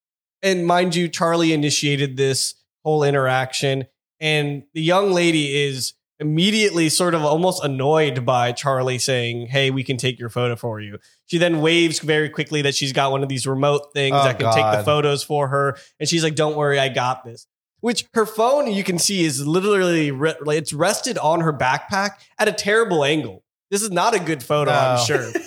Speaker 2: and mind you, Charlie initiated this whole interaction, and the young lady is immediately sort of almost annoyed by Charlie saying, Hey, we can take your photo for you. She then waves very quickly that she's got one of these remote things
Speaker 3: Oh,
Speaker 2: that can take the photos for her. And she's like, Don't worry, I got this. Which her phone, you can see, is literally re- it's rested on her backpack at a terrible angle. This is not a good photo,
Speaker 3: No.
Speaker 2: I'm sure.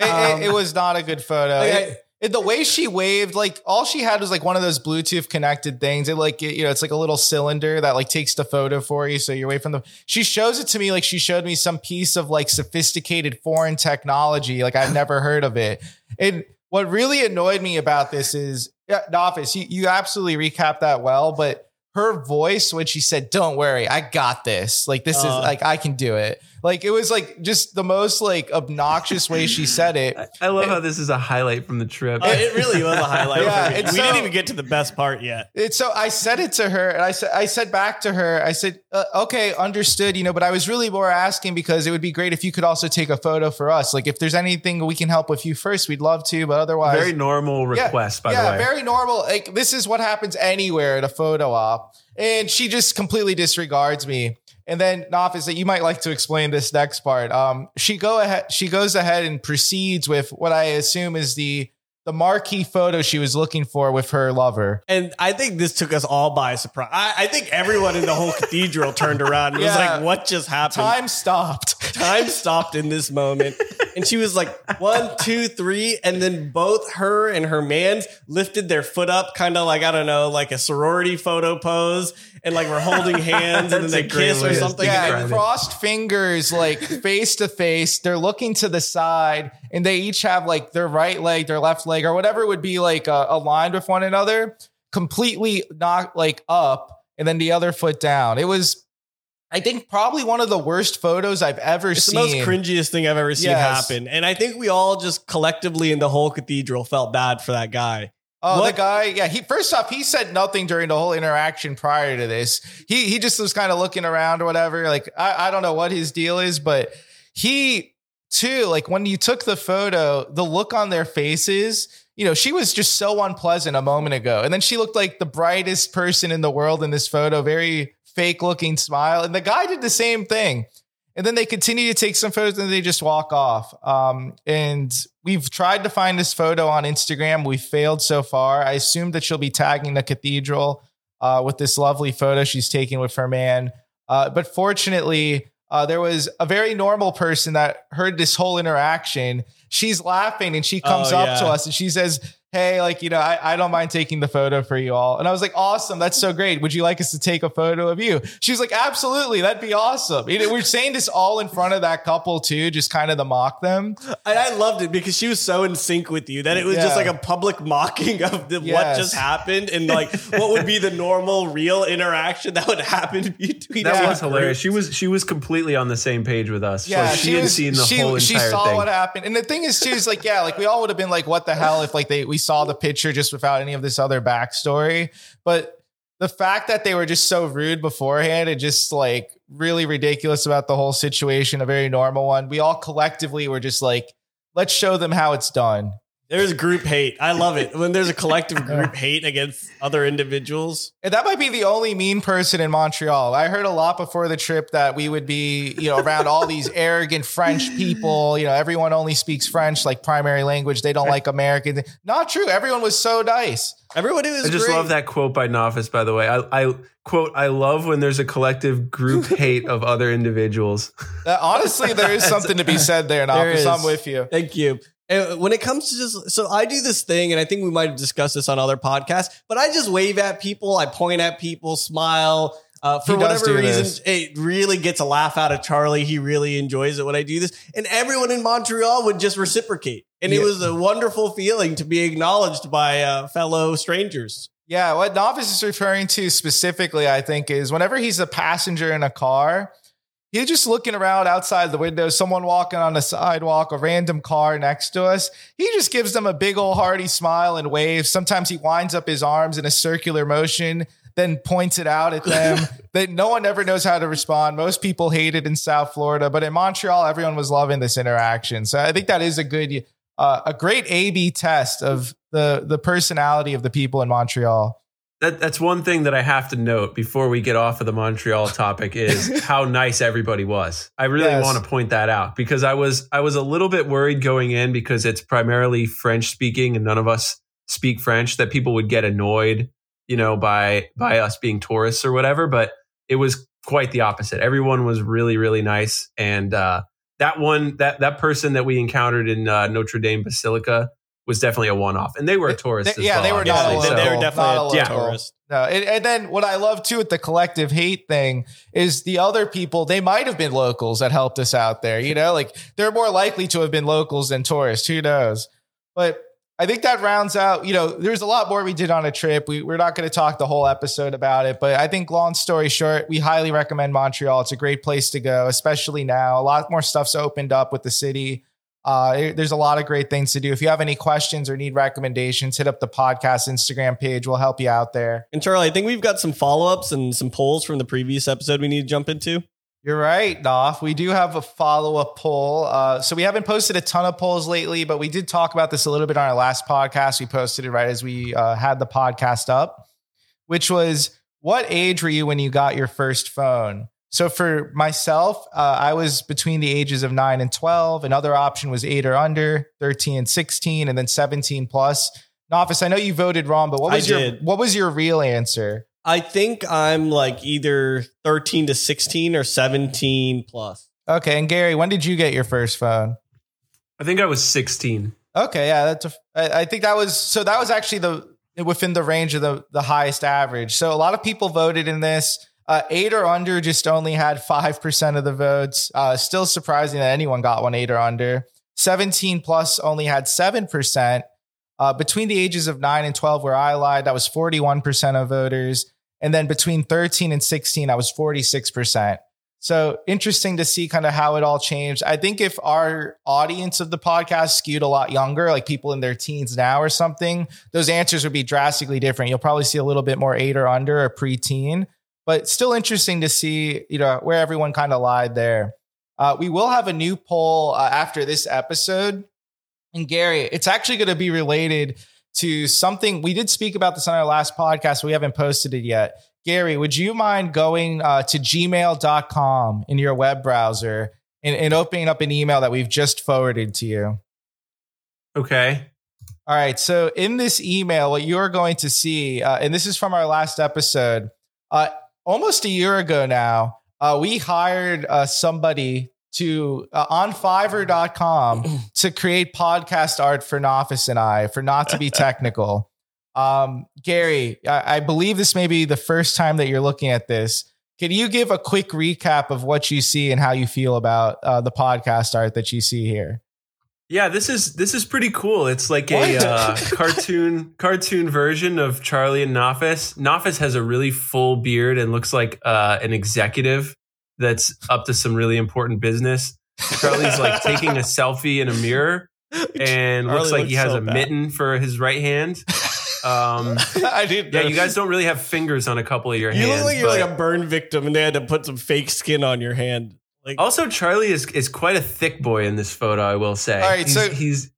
Speaker 3: It,
Speaker 2: Um,
Speaker 3: it, it was not a good photo.
Speaker 2: Like,
Speaker 3: it- the way she waved, like all she had was like one of those Bluetooth connected things. It like it- you know, it's like a little cylinder that like takes the photo for you, so you're away from the. She shows it to me like she showed me some piece of like sophisticated foreign technology, like I've never heard of it. And what really annoyed me about this is, yeah, Nafis, you you absolutely recap that well, but her voice when she said, "Don't worry, I got this," like this
Speaker 2: Uh.
Speaker 3: is like I can do it. Like it was like just the most like obnoxious way she said it.
Speaker 1: I, I love how this is a highlight from the trip.
Speaker 2: Uh, it really was a highlight
Speaker 3: Yeah,
Speaker 2: for me. We
Speaker 3: so-
Speaker 2: didn't even get to the best part yet.
Speaker 3: It's so I said it to her, and I said I said back to her, I said, uh, "Okay, understood." You know, but I was really more asking because it would be great if you could also take a photo for us. Like, if there's anything we can help with you first, we'd love to. But otherwise,
Speaker 1: Very normal
Speaker 3: Yeah,
Speaker 1: request, by
Speaker 3: yeah,
Speaker 1: the way.
Speaker 3: Yeah, very normal. Like this is what happens anywhere at a photo op, and she just completely disregards me. And then Nafis, that you might like to explain this next part. Um, she go ahead. She goes ahead and proceeds with what I assume is the the marquee photo she was looking for with her lover.
Speaker 2: And I think this took us all by surprise. I, I think everyone in the whole cathedral turned around and was like, what just happened?
Speaker 3: Time stopped.
Speaker 2: Time stopped in this moment. And she was like, one, two, three. And then both her and her man's lifted their foot up, kind of like, I don't know, like a sorority photo pose. And like we're holding hands and then they kiss or something.
Speaker 3: yeah,
Speaker 1: describe
Speaker 3: and crossed fingers, like face to face. They're looking to the side, and they each have like their right leg, their left leg, or whatever would be like uh, aligned with one another, completely not like up, and then the other foot down. It was, I think, probably one of the worst photos I've ever
Speaker 2: It's the
Speaker 3: seen.
Speaker 2: most cringiest thing I've ever seen
Speaker 3: Yes.
Speaker 2: happen. And I think we all just collectively in the whole cathedral felt bad for that guy.
Speaker 3: Oh,
Speaker 2: What-
Speaker 3: the guy, yeah. He first off, he said nothing during the whole interaction prior to this. He he just was kind of looking around or whatever. Like I, I don't know what his deal is, but he too, like when you took the photo, the look on their faces, you know, she was just so unpleasant a moment ago. And then she looked like the brightest person in the world in this photo, very fake looking smile. And the guy did the same thing. And then they continue to take some photos and they just walk off. Um, and we've tried to find this photo on Instagram. We failed so far. I assume that she'll be tagging the cathedral uh, with this lovely photo she's taking with her man. Uh, but fortunately, uh, there was a very normal person that heard this whole interaction. She's laughing and she comes
Speaker 2: Oh,
Speaker 3: up to us and she says, Hey, like, you know, I, I don't mind taking the photo for you all. And I was like, Awesome. That's so great. Would you like us to take a photo of you? She was like, Absolutely. That'd be awesome. You know, we're saying this all in front of that couple, too, just kind of to mock them.
Speaker 2: And I loved it because she was so in sync with you that it was just like a public mocking of the, what just happened and like what would be the normal, real interaction that would happen between
Speaker 1: that
Speaker 3: Yeah.
Speaker 1: was hilarious. She was she was completely on the same page with us.
Speaker 3: Yeah,
Speaker 1: like, she, had seen the
Speaker 3: she,
Speaker 1: whole
Speaker 3: she saw
Speaker 1: thing.
Speaker 3: what happened, and the thing is too is like yeah, like we all would have been like, what the hell if like they we saw the picture just without any of this other backstory, but the fact that they were just so rude beforehand and just like really ridiculous about the whole situation, a very normal one. We all collectively were just like, let's show them how it's done.
Speaker 2: There's group hate. I love it when there's a collective group hate against other individuals.
Speaker 3: And that might be the only mean person in Montreal. I heard a lot before the trip that we would be, you know, around all these arrogant French people. You know, everyone only speaks French like primary language. They don't like American. Not true. Everyone was so nice.
Speaker 2: Everybody was.
Speaker 1: I just
Speaker 2: great.
Speaker 1: love that quote by Nofis, by the way. I, I quote, I love when there's a collective group hate of other individuals.
Speaker 3: Uh, honestly, there is something to be said there,
Speaker 2: There
Speaker 3: Nofis. I'm with you.
Speaker 2: Thank you. And when it comes to just so I do this thing, and I think we might have discussed this on other podcasts, but I just wave at people, I point at people, smile. Uh, for whatever reason,
Speaker 3: this.
Speaker 2: it really gets a laugh out of Charlie. He really enjoys it when I do this. And everyone in Montreal would just reciprocate. And it was a wonderful feeling to be acknowledged by uh, fellow strangers.
Speaker 3: Yeah, what Novice is referring to specifically, I think, is whenever he's a passenger in a car, he's just looking around outside the window, someone walking on the sidewalk, a random car next to us. He just gives them a big old hearty smile and waves. Sometimes he winds up his arms in a circular motion, then points it out at them. that no one ever knows how to respond. Most people hate it in South Florida, but in Montreal, everyone was loving this interaction. So I think that is a good, uh, a great A/B test of the the personality of the people in Montreal.
Speaker 1: That, that's one thing that I have to note before we get off of the Montreal topic is how nice everybody was. I really
Speaker 3: Yes.
Speaker 1: want to point that out because I was I was a little bit worried going in because it's primarily French speaking and none of us speak French that people would get annoyed, you know, by by us being tourists or whatever. But it was quite the opposite. Everyone was really really nice, and uh, that one that that person that we encountered in uh, Notre Dame Basilica was definitely a one off, and they were a tourist.
Speaker 3: They-
Speaker 1: as
Speaker 3: yeah,
Speaker 1: well,
Speaker 3: they were not a
Speaker 2: they,
Speaker 1: So-
Speaker 2: they were definitely
Speaker 3: Not a
Speaker 2: a
Speaker 3: local.
Speaker 2: tourist.
Speaker 3: No, and, and then what I love too with the collective hate thing is the other people, they might have been locals that helped us out there. You know, like they're more likely to have been locals than tourists. Who knows? But I think that rounds out, you know, there's a lot more we did on a trip. We, we're not going to talk the whole episode about it, but I think long story short, we highly recommend Montreal. It's a great place to go, especially now. A lot more stuff's opened up with the city. Uh, there's a lot of great things to do. If you have any questions or need recommendations, hit up the podcast Instagram page. We'll help you out there.
Speaker 2: And Charlie, I think we've got some follow ups and some polls from the previous episode we need to jump into.
Speaker 3: You're right, Noff. We do have a follow up poll. Uh, so we haven't posted a ton of polls lately, but we did talk about this a little bit on our last podcast. We posted it right as we uh, had the podcast up, which was what age were you when you got your first phone? So for myself, uh, I was between the ages of nine and 12. Another option was eight or under, 13 and 16, and then 17 plus. Nafis, I know you voted wrong, but what
Speaker 2: I
Speaker 3: was your
Speaker 2: did.
Speaker 3: what was your real answer?
Speaker 2: I think I'm like either 13 to 16 or 17 plus.
Speaker 3: Okay, and Gary, when did you get your first phone?
Speaker 1: I think I was 16.
Speaker 3: Okay, yeah, that's. A, I, I think that was so. That was actually the within the range of the the highest average. So a lot of people voted in this. Uh, eight or under just only had five percent of the votes. Uh, still surprising that anyone got one eight or under. Seventeen plus only had seven percent. Uh, between the ages of nine and twelve, where I lied, that was forty one percent of voters, and then between thirteen and sixteen, that was forty six percent. So interesting to see kind of how it all changed. I think if our audience of the podcast skewed a lot younger, like people in their teens now or something, those answers would be drastically different. You'll probably see a little bit more eight or under or preteen, but still interesting to see, you know, where everyone kind of lied there. Uh, we will have a new poll uh, after this episode. And Gary, it's actually going to be related to something we did speak about this on our last podcast. We haven't posted it yet. Gary, would you mind going uh, to gmail.com in your web browser and, and opening up an email that we've just forwarded to you?
Speaker 1: Okay.
Speaker 3: All right. So in this email, what you're going to see, uh, and this is from our last episode, uh, almost a year ago now, uh, we hired uh, somebody to uh, on Fiverr.com to create podcast art for Nafis and I, for not to be technical. Um, Gary, I, I believe this may be the first time that you're looking at this. Can you give a quick recap of what you see and how you feel about uh, the podcast art that you see here?
Speaker 1: Yeah, this is this is pretty cool. It's like a uh, cartoon cartoon version of Charlie and Nafis. Nafis has a really full beard and looks like uh, an executive that's up to some really important business. Charlie's like taking a selfie in a mirror and looks like
Speaker 2: looks
Speaker 1: he has
Speaker 2: so
Speaker 1: a
Speaker 2: bad.
Speaker 1: mitten for his right hand. Um,
Speaker 3: I didn't.
Speaker 1: yeah, you guys don't really have fingers on a couple of your
Speaker 2: You
Speaker 1: hands.
Speaker 2: look like you're like a burn victim and they had to put some fake skin on your hand. Like
Speaker 1: also, Charlie is is quite a thick boy in this photo. I will say.
Speaker 3: All right,
Speaker 1: he's,
Speaker 3: so-
Speaker 1: he's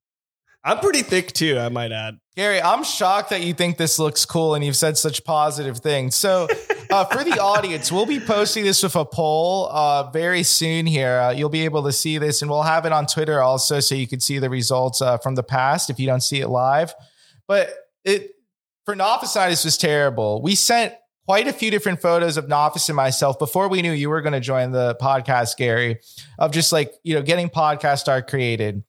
Speaker 2: I'm pretty thick too, I might add.
Speaker 3: Gary, I'm shocked that you think this looks cool and you've said such positive things. So, uh, for the audience, we'll be posting this with a poll uh, very soon here. Uh, you'll be able to see this, and we'll have it on Twitter also, so you can see the results uh, from the past if you don't see it live. But it for Nafis and I, this was terrible. We sent quite a few different photos of Nafis and myself before we knew you were going to join the podcast, Gary, of just like, you know, getting podcast art created.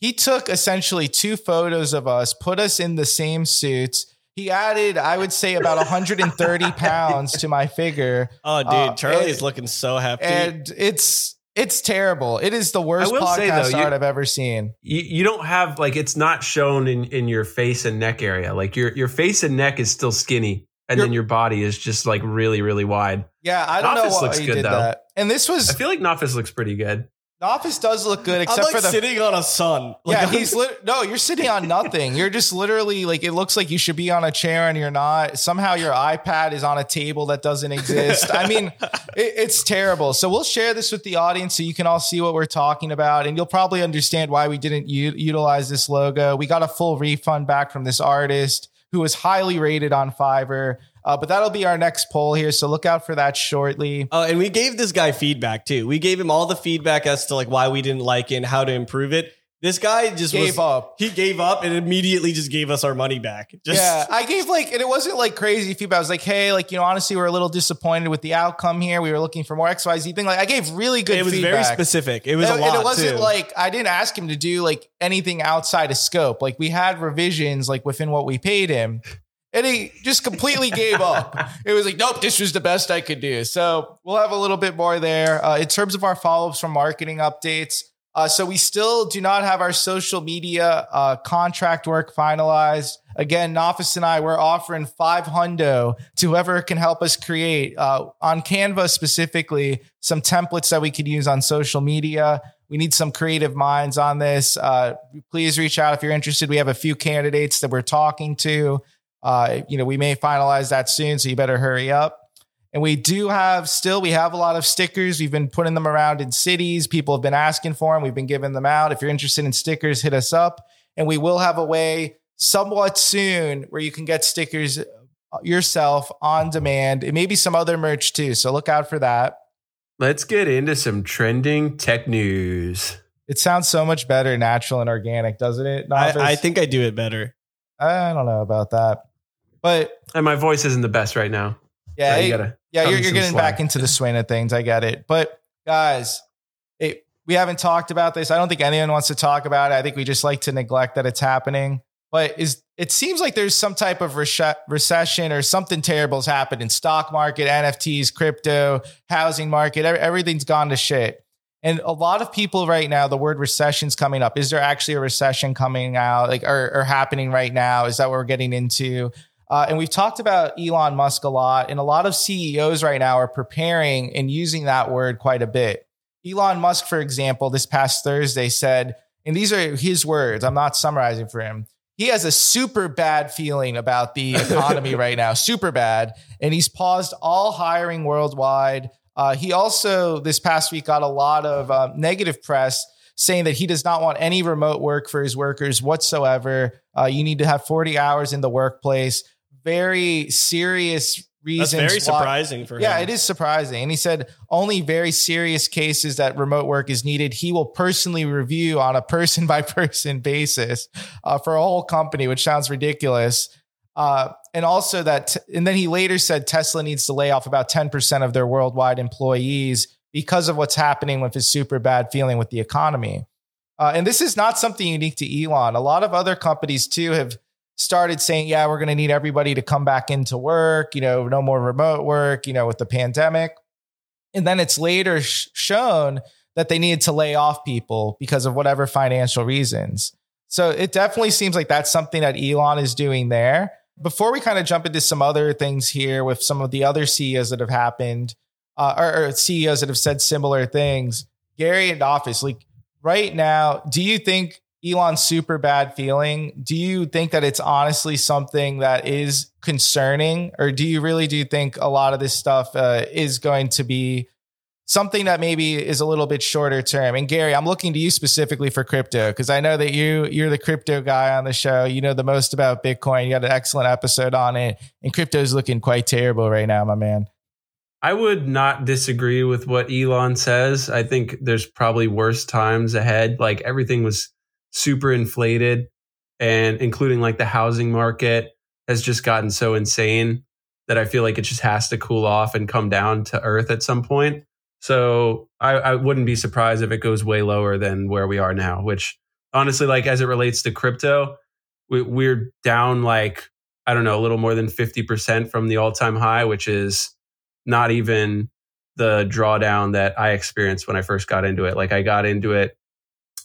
Speaker 3: He took essentially two photos of us, put us in the same suits. He added, I would say, about 130 pounds to my figure.
Speaker 2: Oh, dude,
Speaker 3: Uh,
Speaker 2: Charlie's
Speaker 3: and-
Speaker 2: looking so happy.
Speaker 3: And it's it's terrible. It is the worst podcast
Speaker 1: say, though, you-
Speaker 3: art I've ever seen.
Speaker 1: You, you don't have like it's not shown in in your face and neck area. Like your your face and neck is still skinny, and
Speaker 3: Your-
Speaker 1: then your body is just like really really wide.
Speaker 3: Yeah, I don't know
Speaker 1: Nafis
Speaker 3: why
Speaker 1: looks
Speaker 3: he
Speaker 1: good,
Speaker 3: did
Speaker 1: though.
Speaker 3: that. And this was I
Speaker 1: feel like Nafis looks pretty good.
Speaker 3: Nafis does look good,
Speaker 2: I'm
Speaker 3: except
Speaker 2: like
Speaker 3: for the
Speaker 2: sitting on a sun. Like,
Speaker 3: yeah,
Speaker 2: I'm-
Speaker 3: he's lit- no. You're sitting on nothing. You're just literally like it looks like you should be on a chair and you're not. Somehow your iPad is on a table that doesn't exist. I mean, it, it's terrible. So we'll share this with the audience so you can all see what we're talking about, and you'll probably understand why we didn't u- utilize this logo. We got a full refund back from this artist who was highly rated on Fiverr. Uh, but that'll be our next poll here, so look out for that shortly.
Speaker 2: Oh, and we gave this guy feedback too. We gave him all the feedback as to like why we didn't like it and how to improve it. This guy just
Speaker 3: Gave
Speaker 2: was,
Speaker 3: up.
Speaker 2: He gave up and immediately just gave us our money back. Just,
Speaker 3: yeah, I gave like, and it wasn't like crazy feedback. I was like, hey, like, you know, honestly, we're a little disappointed with the outcome here. We were looking for more XYZ thing. Like, I gave really good
Speaker 2: it was
Speaker 3: feedback.
Speaker 2: very specific. It was
Speaker 3: and,
Speaker 2: a lot
Speaker 3: and it wasn't
Speaker 2: too.
Speaker 3: like I didn't ask him to do like anything outside of scope. Like we had revisions like within what we paid him. And he just completely gave up. It was like, nope, this was the best I could do. So we'll have a little bit more there. Uh, in terms of our follow ups from marketing updates, uh, so we still do not have our social media uh, contract work finalized. Again, Nafis and I, we're offering five hundo to whoever can help us create uh, on Canva specifically some templates that we could use on social media. We need some creative minds on this. Uh, please reach out if you're interested. We have a few candidates that we're talking to. Uh, you know, we may finalize that soon, so you better hurry up. And we do have still, we have a lot of stickers. We've been putting them around in cities. People have been asking for them. We've been giving them out. If you're interested in stickers, hit us up. And we will have a way somewhat soon where you can get stickers uh, yourself on demand and maybe some other merch too. So look out for that.
Speaker 1: Let's get into some trending tech news.
Speaker 3: It sounds so much better, natural and organic, doesn't it?
Speaker 2: I, I think I do it better.
Speaker 3: I don't know about that, but
Speaker 1: And my voice isn't the best right now.
Speaker 3: Yeah, it-
Speaker 1: you
Speaker 3: yeah, you're, you're getting
Speaker 1: slack.
Speaker 3: back into the swing of things. I get it, but guys, it, we haven't talked about this. I don't think anyone wants to talk about it. I think we just like to neglect that it's happening. But is it seems like there's some type of recession or something terrible's happened in stock market, NFTs, crypto, housing market. ev- Everything's gone to shit. And a lot of people right now, the word recession's coming up. Is there actually a recession coming out, like or, or happening right now? Is that what we're getting into? Uh, and we've talked about Elon Musk a lot, and a lot of CEOs right now are preparing and using that word quite a bit. Elon Musk, for example, this past Thursday said, and these are his words, I'm not summarizing for him. He has a super bad feeling about the economy right now, super bad. And he's paused all hiring worldwide. Uh, he also, this past week, got a lot of uh, negative press saying that he does not want any remote work for his workers whatsoever. Uh, you need to have 40 hours in the workplace. Very serious
Speaker 2: That's
Speaker 3: reasons.
Speaker 2: very
Speaker 3: why-
Speaker 2: surprising for him.
Speaker 3: yeah, it is surprising. And he said only very serious cases that remote work is needed. He will personally review on a person by person basis uh, for a whole company, which sounds ridiculous. Uh, and also that, and then he later said Tesla needs to lay off about 10% of their worldwide employees because of what's happening with his super bad feeling with the economy. Uh, and this is not something unique to Elon. A lot of other companies too have started saying, yeah, we're going to need everybody to come back into work, you know, no more remote work, you know, with the pandemic. And then it's later sh- shown that they needed to lay off people because of whatever financial reasons. So it definitely seems like that's something that Elon is doing there. Before we kind of jump into some other things here with some of the other CEOs that have happened, uh, or, or CEOs that have said similar things, Gary and Office, like right now, do you think Elon's super bad feeling, do you think that it's honestly something that is concerning? Or do you really do think a lot of this stuff uh, is going to be something that maybe is a little bit shorter term. And Gary, I'm looking to you specifically for crypto because I know that you you're the crypto guy on the show. You know the most about Bitcoin. You got an excellent episode on it, and crypto is looking quite terrible right now, my man.
Speaker 1: I would not disagree with what Elon says. I think there's probably worse times ahead. Like everything was super inflated and including like the housing market has just gotten so insane that I feel like it just has to cool off and come down to earth at some point. So I, I wouldn't be surprised if it goes way lower than where we are now, which honestly, like as it relates to crypto, we, we're down like, I don't know, a little more than 50% from the all time high, which is not even the drawdown that I experienced when I first got into it. Like I got into it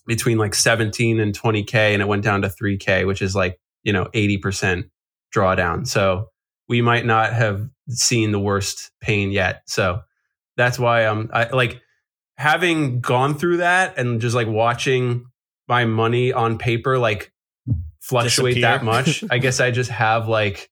Speaker 1: between like 17 and 20K and it went down to 3K, which is like, you know, 80% drawdown. So we might not have seen the worst pain yet. So that's why I'm I, like having gone through that and just like watching my money on paper like fluctuate Disappear. that much. I guess I just have like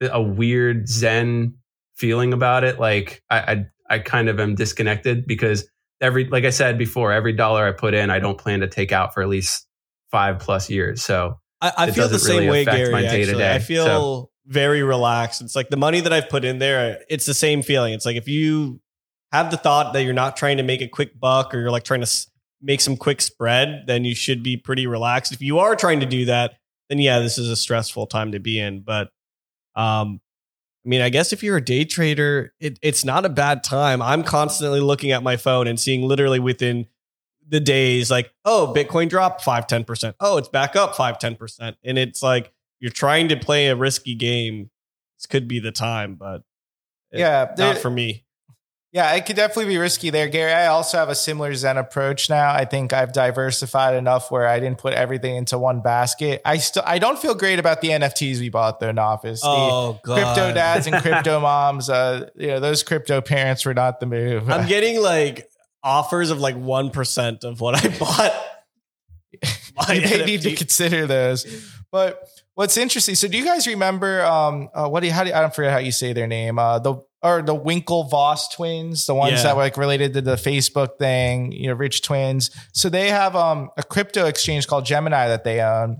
Speaker 1: a weird zen feeling about it. Like I, I, I kind of am disconnected because every, like I said before, every dollar I put in, I don't plan to take out for at least five plus years. So
Speaker 2: I, I feel the same really way, Gary. Actually, I feel so. very relaxed. It's like the money that I've put in there. It's the same feeling. It's like if you have the thought that you're not trying to make a quick buck or you're like trying to make some quick spread, then you should be pretty relaxed. If you are trying to do that, then yeah, this is a stressful time to be in. But um, I mean, I guess if you're a day trader, it, it's not a bad time. I'm constantly looking at my phone and seeing literally within the days, like, oh, Bitcoin dropped 5 10%. Oh, it's back up 5 10%. And it's like you're trying to play a risky game. This could be the time, but
Speaker 3: yeah,
Speaker 2: not for me.
Speaker 3: Yeah, it could definitely be risky there, Gary. I also have a similar Zen approach now. I think I've diversified enough where I didn't put everything into one basket. I still I don't feel great about the NFTs we bought though in office.
Speaker 2: Oh
Speaker 3: the God. crypto dads and crypto moms. Uh, you know, those crypto parents were not the move.
Speaker 2: I'm getting like offers of like one percent of what I bought.
Speaker 3: you may need to consider those. But what's interesting? So, do you guys remember? Um, uh, what do you? How do you, I don't forget how you say their name? Uh, the or the Winklevoss twins, the ones yeah. that were like related to the Facebook thing, you know, rich twins. So they have um, a crypto exchange called Gemini that they own.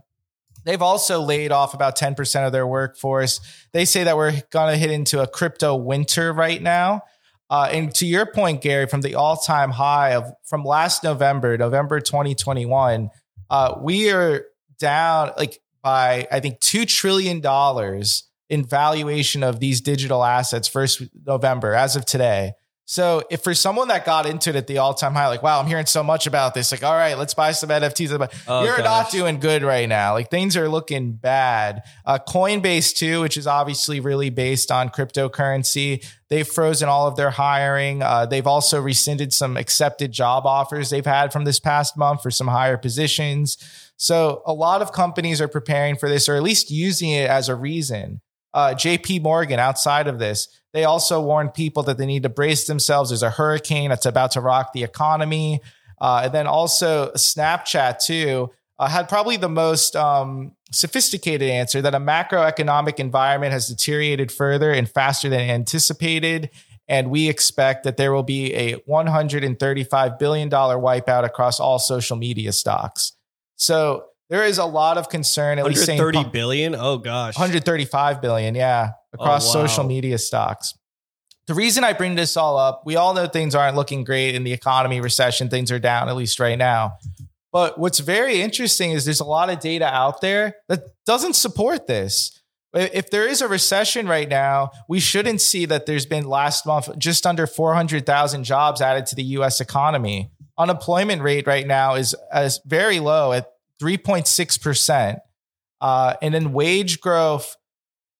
Speaker 3: They've also laid off about 10% of their workforce. They say that we're going to hit into a crypto winter right now. Uh, and to your point, Gary, from the all time high of from last November, November 2021, uh, we are down like by, I think, $2 trillion in valuation of these digital assets first November as of today. So if for someone that got into it at the all time high, like, wow, I'm hearing so much about this, like, all right, let's buy some NFTs. Oh, You're gosh. not doing good right now. Like things are looking bad. Uh, Coinbase too, which is obviously really based on cryptocurrency. They've frozen all of their hiring. Uh, they've also rescinded some accepted job offers they've had from this past month for some higher positions. So a lot of companies are preparing for this or at least using it as a reason uh, JP Morgan outside of this. They also warned people that they need to brace themselves. There's a hurricane that's about to rock the economy. Uh, and then also Snapchat, too, uh, had probably the most um, sophisticated answer that a macroeconomic environment has deteriorated further and faster than anticipated. And we expect that there will be a $135 billion wipeout across all social media stocks. So there is a lot of concern. At least saying
Speaker 2: 30 billion. Oh gosh,
Speaker 3: 135 billion. Yeah, across oh, wow. social media stocks. The reason I bring this all up, we all know things aren't looking great in the economy, recession. Things are down at least right now. But what's very interesting is there's a lot of data out there that doesn't support this. If there is a recession right now, we shouldn't see that there's been last month just under 400,000 jobs added to the US economy. Unemployment rate right now is, is very low at 3.6%. Uh, and then wage growth,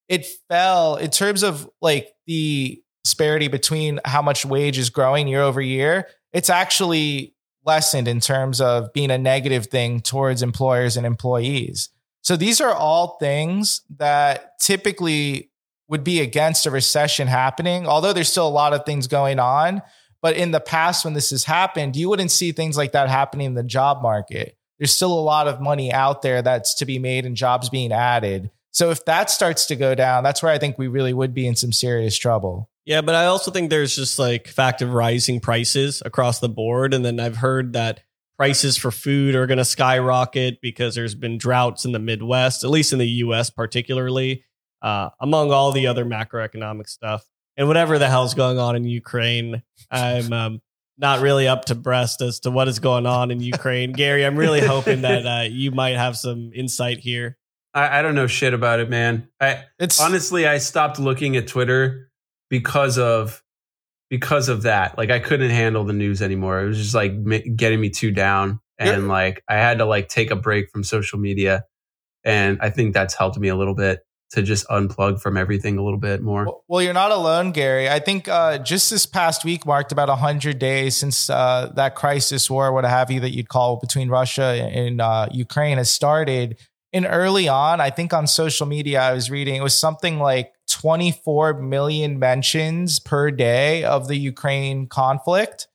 Speaker 3: it fell in terms of like the disparity between how much wage is growing year over year. It's actually lessened in terms of being a negative thing towards employers and employees. So these are all things that typically would be against a recession happening, although there's still a lot of things going on. But in the past, when this has happened, you wouldn't see things like that happening in the job market there's still a lot of money out there that's to be made and jobs being added. So if that starts to go down, that's where I think we really would be in some serious trouble.
Speaker 2: Yeah, but I also think there's just like fact of rising prices across the board, and then I've heard that prices for food are going to skyrocket because there's been droughts in the Midwest, at least in the U.S. particularly, uh, among all the other macroeconomic stuff and whatever the hell's going on in Ukraine. I'm um, not really up to breast as to what is going on in Ukraine. Gary, I'm really hoping that uh, you might have some insight here.
Speaker 1: I, I don't know shit about it, man. I
Speaker 3: It's
Speaker 1: honestly I stopped looking at Twitter because of because of that. Like I couldn't handle the news anymore. It was just like ma- getting me too down, and
Speaker 3: Yeah.
Speaker 1: like I had to like take a break from social media, and I think that's helped me a little bit to just unplug from everything a little bit more.
Speaker 3: Well- you're not alone, Gary. I think uh, just this past week marked about 100 days since uh, that crisis war, what have you, that you'd call between Russia and uh, Ukraine has started. And early on, I think on social media, I was reading it was something like 24 million mentions per day of the Ukraine conflict.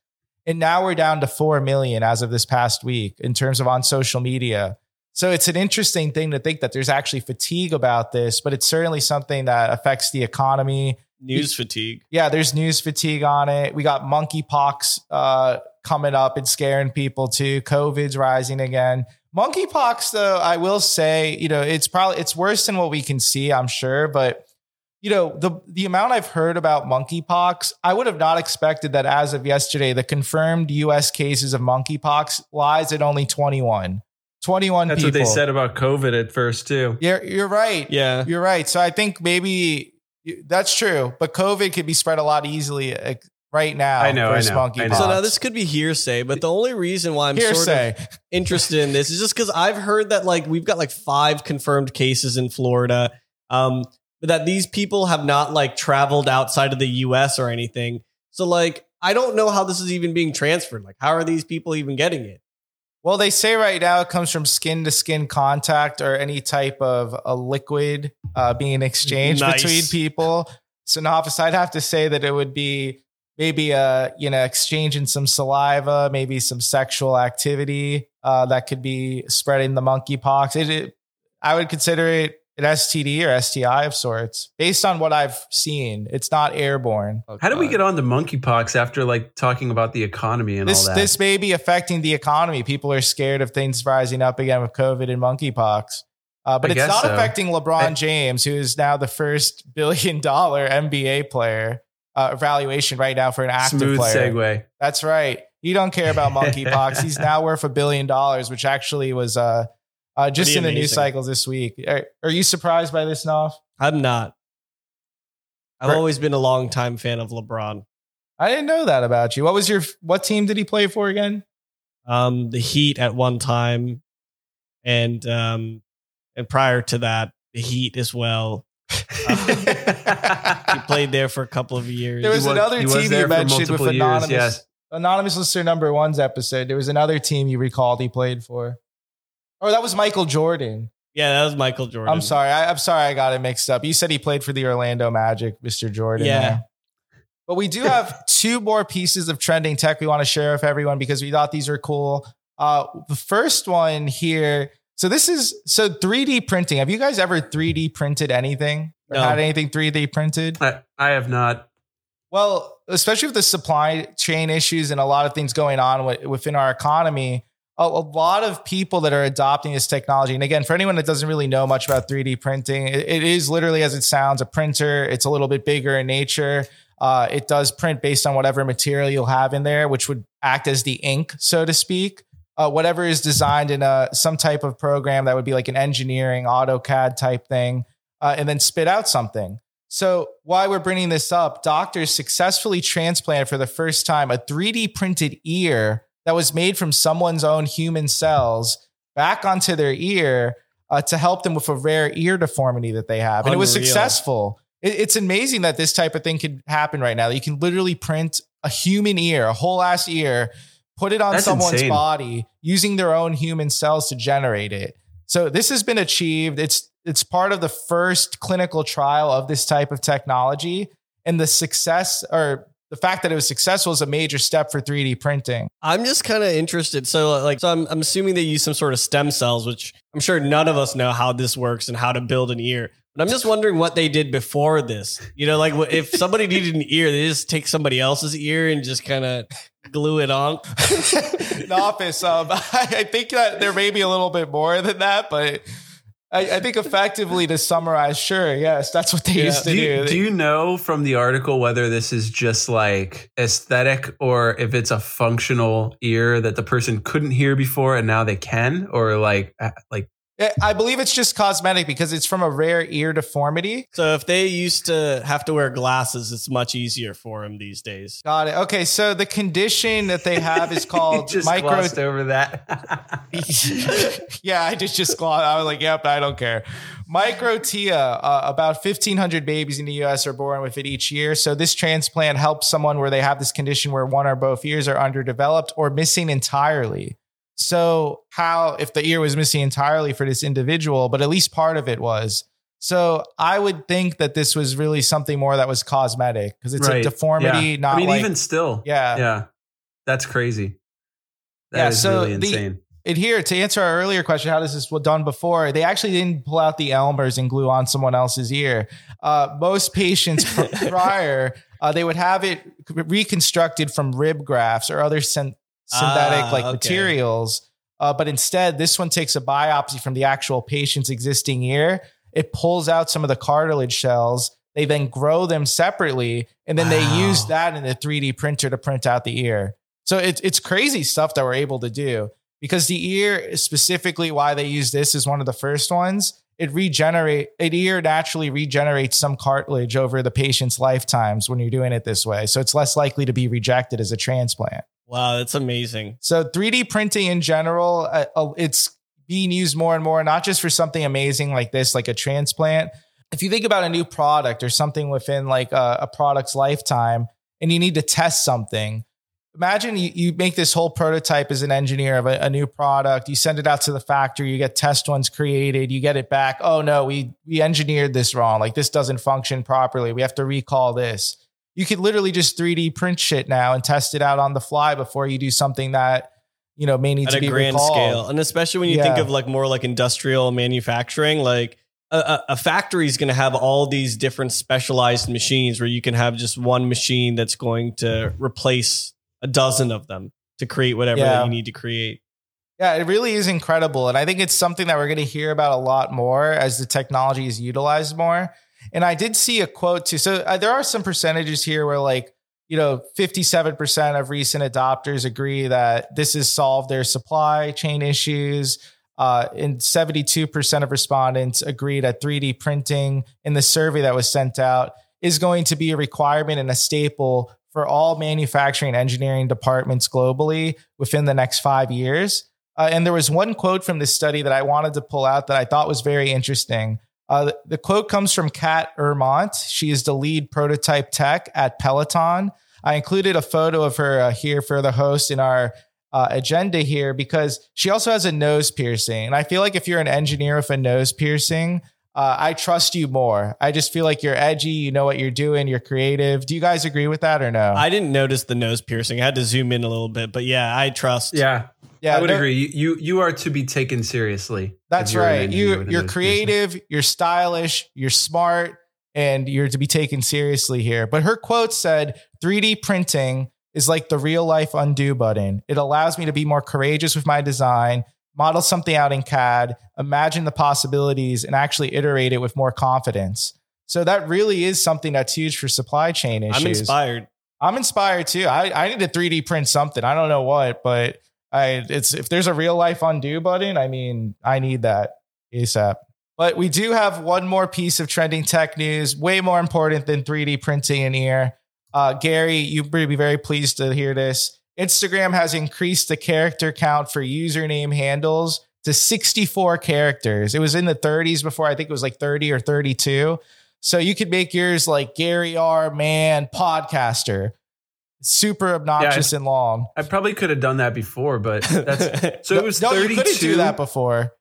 Speaker 3: And now we're down to 4 million as of this past week in terms of on social media. So it's an interesting thing to think that there's actually fatigue about this, but it's certainly something that affects the economy.
Speaker 2: News fatigue.
Speaker 3: Yeah, there's news fatigue on it. We got monkeypox uh, coming up and scaring people too. COVID's rising again. Monkeypox, though, I will say, you know, it's probably it's worse than what we can see, I'm sure, but you know, the the amount I've heard about monkeypox, I would have not expected that as of yesterday, the confirmed US cases of monkeypox lies at only 21. 21
Speaker 1: That's
Speaker 3: people.
Speaker 1: what they said about COVID at first too.
Speaker 3: You're you're right.
Speaker 2: Yeah.
Speaker 3: You're right. So I think maybe that's true, but COVID could be spread a lot easily uh, right now.
Speaker 1: I know, I
Speaker 3: versus
Speaker 1: know, I know.
Speaker 2: So now this could be hearsay, but the only reason why I'm sort of
Speaker 3: hearsay.
Speaker 2: interested in this is just because I've heard that like we've got like five confirmed cases in Florida, um, but that these people have not like traveled outside of the U.S. or anything. So like I don't know how this is even being transferred. Like how are these people even getting it?
Speaker 3: Well, they say right now it comes from skin to skin contact or any type of a liquid uh, being exchanged
Speaker 2: Nice.
Speaker 3: between people. So, Nafis, I'd have to say that it would be maybe a you know exchanging some saliva, maybe some sexual activity uh, that could be spreading the monkeypox. It, it, I would consider it an STD or STI of sorts, based on what I've seen. It's not airborne.
Speaker 1: How do we get on to monkeypox after like talking about the economy and
Speaker 3: This
Speaker 1: all that?
Speaker 3: this may be affecting the economy. People are scared of things rising up again with COVID and monkeypox. Uh, but
Speaker 1: I
Speaker 3: it's not
Speaker 1: so.
Speaker 3: affecting LeBron
Speaker 1: I-
Speaker 3: James, who is now the first billion dollar NBA player uh, evaluation right now for an active
Speaker 1: Smooth
Speaker 3: player.
Speaker 1: segue.
Speaker 3: That's right. You don't care about monkeypox. He's now worth a billion dollars, which actually was uh, uh, just in the news
Speaker 2: amazing.
Speaker 3: cycles this week. Are, are you surprised by this, Nov?
Speaker 2: I'm not. I've
Speaker 3: Right.
Speaker 2: always been a longtime fan of LeBron.
Speaker 3: I didn't know that about you. What was your what team did he play for again?
Speaker 2: Um, the Heat at one time, and um, and prior to that, the Heat as well. He played there for a couple of years.
Speaker 3: There was
Speaker 1: He
Speaker 3: another
Speaker 1: he was
Speaker 3: team you mentioned with
Speaker 1: multiple years,
Speaker 3: anonymous.
Speaker 1: yes.
Speaker 3: Anonymous Listener number one's episode. There was another team you recalled he played for. Oh, that was Michael Jordan.
Speaker 2: yeah, that was Michael Jordan.
Speaker 3: I'm sorry. I, I'm sorry I got it mixed up. You said he played for the Orlando Magic, Mr. Jordan.
Speaker 2: Yeah.
Speaker 3: there. But we do have two more pieces of trending tech we want to share with everyone because we thought these are cool. Uh, the first one here. So this is so 3D printing. Have you guys ever 3D printed anything or
Speaker 2: No.
Speaker 3: had anything 3D printed?
Speaker 1: I, I have not.
Speaker 3: Well, especially with the supply chain issues and a lot of things going on wi- within our economy, a, a lot of people that are adopting this technology. And again, for anyone that doesn't really know much about 3D printing, it- it is literally as it sounds a printer. It's a little bit bigger in nature. Uh, it does print based on whatever material you'll have in there, which would act as the ink, so to speak. Uh, whatever is designed in a some type of program that would be like an engineering AutoCAD type thing, uh, and then spit out something. So, why we're bringing this up, doctors successfully transplanted for the first time a 3D printed ear that was made from someone's own human cells back onto their ear uh, to help them with a rare ear deformity that they have. And it was successful. It- it's amazing that this type of thing could happen right now. You can literally print a human ear, a whole ass ear, put it on
Speaker 1: That's
Speaker 3: someone's
Speaker 1: insane.
Speaker 3: body using their own human cells to generate it. So this has been achieved. It's it's part of the first clinical trial of this type of technology, and the success or the fact that it was successful is a major step for 3D printing.
Speaker 2: I'm just kind of interested. So, like, so I'm, I'm assuming they use some sort of stem cells, which I'm sure none of us know how this works and how to build an ear. But I'm just wondering what they did before this. You know, like if somebody needed an ear, they just take somebody else's ear and just kind of glue it on.
Speaker 3: In office, um, I think that there may be a little bit more than that, but I, I, think effectively to summarize, sure, yes, that's what they yeah. used to
Speaker 1: do.
Speaker 3: You,
Speaker 1: do. do you know from the article whether this is just like aesthetic or if it's a functional ear that the person couldn't hear before and now they can, or like uh, like
Speaker 3: I believe it's just cosmetic because it's from a rare ear deformity.
Speaker 2: So if they used to have to wear glasses, it's much easier for them these days.
Speaker 3: Got it. Okay, so the condition that they have is called
Speaker 1: just micro. Glossed over that.
Speaker 3: yeah, I just just glossed. I was like, "Yep, I don't care." Microtia. Uh, about 1,500 babies in the U.S. are born with it each year. So this transplant helps someone where they have this condition where one or both ears are underdeveloped or missing entirely. So, how, if the ear was missing entirely for this individual, but at least part of it was. So, I would think that this was really something more that was cosmetic because it's right. a deformity,
Speaker 1: yeah.
Speaker 3: not
Speaker 1: I mean,
Speaker 3: like,
Speaker 1: even still.
Speaker 3: Yeah.
Speaker 1: Yeah. That's crazy. That
Speaker 3: yeah,
Speaker 1: is
Speaker 3: so
Speaker 1: really insane.
Speaker 3: The, and here, to answer our earlier question, how does this was done before? They actually didn't pull out the Elmers and glue on someone else's ear. Uh, most patients prior, uh, they would have it reconstructed from rib grafts or other sen- synthetic ah, like okay. materials. Uh, but instead, this one takes a biopsy from the actual patient's existing ear. It pulls out some of the cartilage cells. They then grow them separately, and then wow. they use that in the 3D printer to print out the ear. So it's it's crazy stuff that we're able to do because the ear specifically why they use this is one of the first ones. It regenerate an ear naturally regenerates some cartilage over the patient's lifetimes when you're doing it this way. So it's less likely to be rejected as a transplant.
Speaker 2: Wow, that's amazing.
Speaker 3: So 3D printing in general, uh, uh, it's being used more and more, not just for something amazing like this, like a transplant. If you think about a new product or something within like a, a product's lifetime, and you need to test something, imagine you, you make this whole prototype as an engineer of a, a, new product. You send it out to the factory. You get test ones created. You get it back. Oh no we we engineered this wrong. Like this doesn't function properly. We have to recall this you could literally just 3D print shit now and test it out on the fly before you do something that you know may need
Speaker 2: at
Speaker 3: to
Speaker 2: a
Speaker 3: be
Speaker 2: grand
Speaker 3: recalled.
Speaker 2: scale. And especially when you yeah. think of like more like industrial manufacturing, like a, a factory is going to have all these different specialized machines where you can have just one machine that's going to replace a dozen of them to create whatever yeah. that you need to create.
Speaker 3: Yeah, it really is incredible. And I think it's something that we're going to hear about a lot more as the technology is utilized more. And I did see a quote too. So uh, there are some percentages here where like, you know, 57% of recent adopters agree that this has solved their supply chain issues. Uh, and 72% of respondents agree that 3D printing in the survey that was sent out is going to be a requirement and a staple for all manufacturing engineering departments globally within the next five years. Uh, and there was one quote from this study that I wanted to pull out that I thought was very interesting. Uh, the, the, quote comes from Kat Ermont. She is the lead prototype tech at Peloton. I included a photo of her uh, here for the host in our uh, agenda here because she also has a nose piercing. And I feel like if you're an engineer with a nose piercing, uh, I trust you more. I just feel like you're edgy. You know what you're doing. You're creative. Do you guys agree with that or no?
Speaker 2: I didn't notice the nose piercing. I had to zoom in a little bit, but yeah, I trust.
Speaker 1: Yeah, yeah, I would agree. You, you, you are to be taken seriously.
Speaker 3: That's right. You you're creative. Piercing. You're stylish. You're smart, and you're to be taken seriously here. But her quote said, "3D printing." Is like the real life undo button. It allows me to be more courageous with my design model something out in CAD, imagine the possibilities, and actually iterate it with more confidence. So that really is something that's huge for supply chain issues.
Speaker 2: I'm inspired.
Speaker 3: I'm inspired too. I, I need to 3D print something. I don't know what, but I it's if there's a real life undo button, I mean, I need that ASAP. But we do have one more piece of trending tech news, way more important than 3D printing in here. Uh, Gary, you'd be very pleased to hear this. Instagram has increased the character count for username handles to 64 characters. It was in the 30s before. I think it was like 30 or 32. So you could make yours like Gary R. Man podcaster. Super obnoxious yeah, and long.
Speaker 1: I probably could have done that before, but that's so it was
Speaker 3: no,
Speaker 1: 32.
Speaker 3: You couldn't do that before.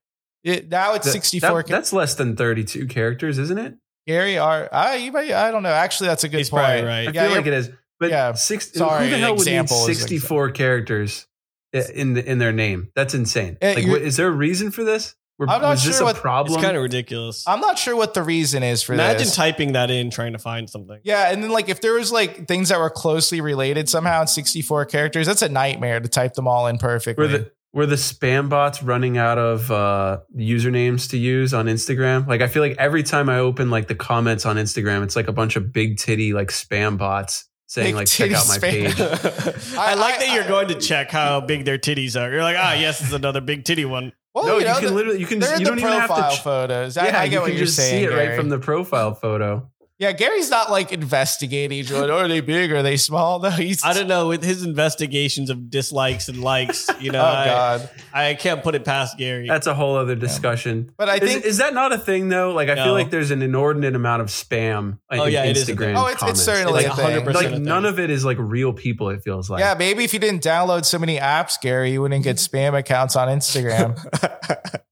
Speaker 3: It, now it's 64.
Speaker 1: That, that's less than 32 characters, isn't it?
Speaker 3: Gary R. I, you might, I don't know. Actually, that's a good
Speaker 2: He's
Speaker 3: point.
Speaker 2: Right.
Speaker 1: I yeah, feel like it is. But
Speaker 3: Yeah.
Speaker 1: six,
Speaker 3: Sorry,
Speaker 1: who the hell would need
Speaker 3: example is like-
Speaker 1: 64 characters in the, in their name? That's insane.
Speaker 3: Uh,
Speaker 1: like,
Speaker 3: you-
Speaker 1: what, is there a reason for this? Were-
Speaker 3: I'm not
Speaker 1: was this
Speaker 3: sure
Speaker 1: a
Speaker 3: what-
Speaker 2: It's kind of ridiculous.
Speaker 3: I'm not sure what the reason is for
Speaker 2: Imagine
Speaker 3: this.
Speaker 2: typing that in, trying to find something.
Speaker 3: yeah, and then like if there was like things that were closely related somehow in 64 characters, that's a nightmare to type them all in perfectly.
Speaker 1: were the were the spam bots running out of uh, usernames to use on Instagram? Like, I feel like every time I open like the comments on Instagram, it's like a bunch of big titty like spam bots saying
Speaker 3: Big
Speaker 1: like check
Speaker 3: titty
Speaker 1: out my
Speaker 3: spam.
Speaker 1: page.
Speaker 2: I, like
Speaker 3: I-
Speaker 2: that you're
Speaker 3: I-
Speaker 2: going to check how big their titties are. You're like, ah, yes, it's another big titty one.
Speaker 3: Well,
Speaker 1: no, you,
Speaker 3: know,
Speaker 1: can
Speaker 3: the-
Speaker 1: literally you can you don't even have to. ch-
Speaker 3: photos. I,
Speaker 1: yeah,
Speaker 3: I get
Speaker 1: you
Speaker 3: what
Speaker 1: can
Speaker 3: you're
Speaker 1: just
Speaker 3: saying.
Speaker 1: see it right from the profile photo.
Speaker 3: Yeah, Gary's not like investigating. Going, are they big? Are they small? No, he's.
Speaker 2: I don't know. With his investigations of dislikes and likes, you know,
Speaker 3: oh
Speaker 2: I,
Speaker 3: God!
Speaker 2: I can't put it past Gary.
Speaker 1: That's a whole other discussion.
Speaker 3: But I
Speaker 1: Is,
Speaker 3: think.
Speaker 1: is that not a thing though? Like I
Speaker 2: No.
Speaker 1: feel like there's an inordinate amount of spam. Like,
Speaker 2: Oh,
Speaker 1: in
Speaker 2: yeah, it is a
Speaker 1: Instagram.
Speaker 2: thing.
Speaker 3: oh, it's, it's certainly
Speaker 2: It's
Speaker 3: a
Speaker 2: like
Speaker 3: thing.
Speaker 2: 100%
Speaker 1: like
Speaker 2: a thing.
Speaker 1: none of it is like real people. It feels like
Speaker 3: Yeah, maybe if you didn't download so many apps, Gary, you wouldn't get spam accounts on Instagram.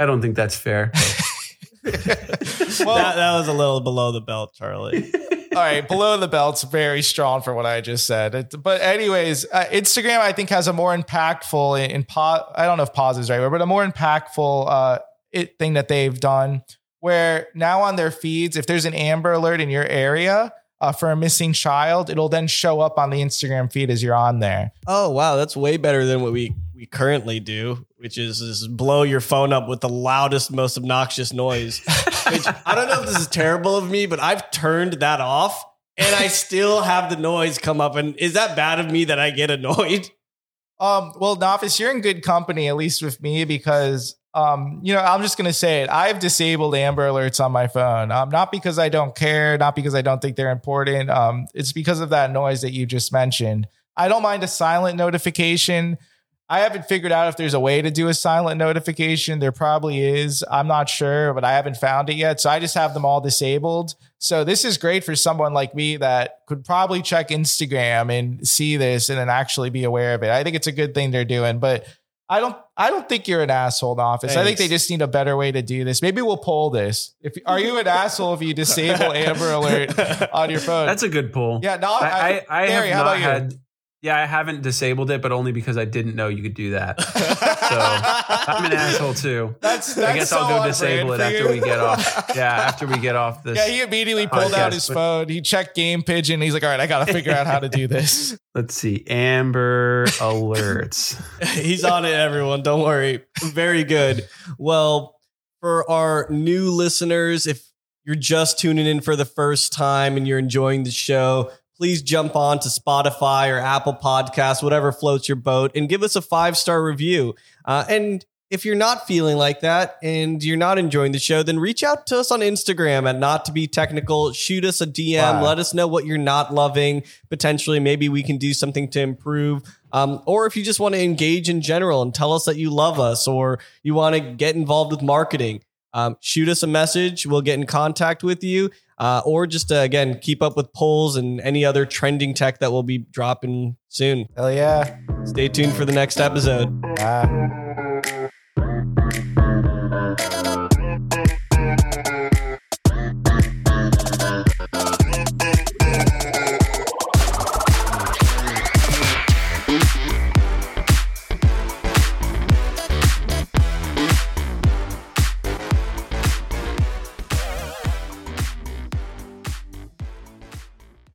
Speaker 1: I don't think that's fair.
Speaker 3: well,
Speaker 2: that, that was a little below the belt, Charlie.
Speaker 3: all right, below the belt's very strong for what I just said. It- but anyways, uh, Instagram I think has a more impactful in, in po- I don't know if pause is right word, but a more impactful uh, it thing that they've done where now on their feeds, if there's an Amber Alert in your area. Uh, for a missing child, it'll then show up on the Instagram feed as you're on there.
Speaker 2: Oh wow, that's way better than what we we currently do, which is, is blow your phone up with the loudest, most obnoxious noise. Which I don't know if this is terrible of me, but I've turned that off, and I still have the noise come up. And is that bad of me that I get annoyed?
Speaker 3: Um, well, Nafis, you're in good company, at least with me, because um, you know, I'm just gonna say it. I've disabled Amber Alerts on my phone. Um, not because I don't care, not because I don't think they're important. Um, it's because of that noise that you just mentioned. I don't mind a silent notification. I haven't figured out if there's a way to do a silent notification. There probably is. I'm not sure, but I haven't found it yet. So I just have them all disabled. So this is great for someone like me that could probably check Instagram and see this and then actually be aware of it. I think it's a good thing they're doing, but I don't I don't think you're an asshole in office. I think they just need a better way to do this. Maybe we'll poll this. If are you an asshole if you disable Amber Alert on your phone?
Speaker 1: That's a good pull.
Speaker 3: yeah, no,
Speaker 1: I, I, I
Speaker 3: how
Speaker 1: have not
Speaker 3: about you?
Speaker 1: Had. Yeah, I haven't disabled it, but only because I didn't know you could do that. So I'm an asshole too.
Speaker 3: That's, that's
Speaker 1: I guess I'll go disable it after we get off. Yeah, after we get off this.
Speaker 3: Yeah, he immediately pulled out his
Speaker 1: but-
Speaker 3: phone. He checked Game Pigeon. He's like, all right, I got to figure out how to do this.
Speaker 1: Let's see. Amber alerts.
Speaker 2: He's on it, everyone. Don't worry. Very good. Well, for our new listeners, if you're just tuning in for the first time and you're enjoying the show, please jump on to Spotify or Apple Podcasts, whatever floats your boat, and give us a five star review. Uh, and if you're not feeling like that and you're not enjoying the show, then reach out to us on Instagram at not to be technical. Shoot us a DM.
Speaker 3: Wow.
Speaker 2: Let us know what you're not loving. Potentially, maybe we can do something to improve. Um, or if you just want to engage in general and tell us that you love us or you want to get involved with marketing, um, shoot us a message. We'll get in contact with you. Uh, or just uh, again, keep up with polls and any other trending tech that we'll be dropping soon.
Speaker 3: Hell yeah.
Speaker 2: Stay tuned for the next episode.
Speaker 3: Ah.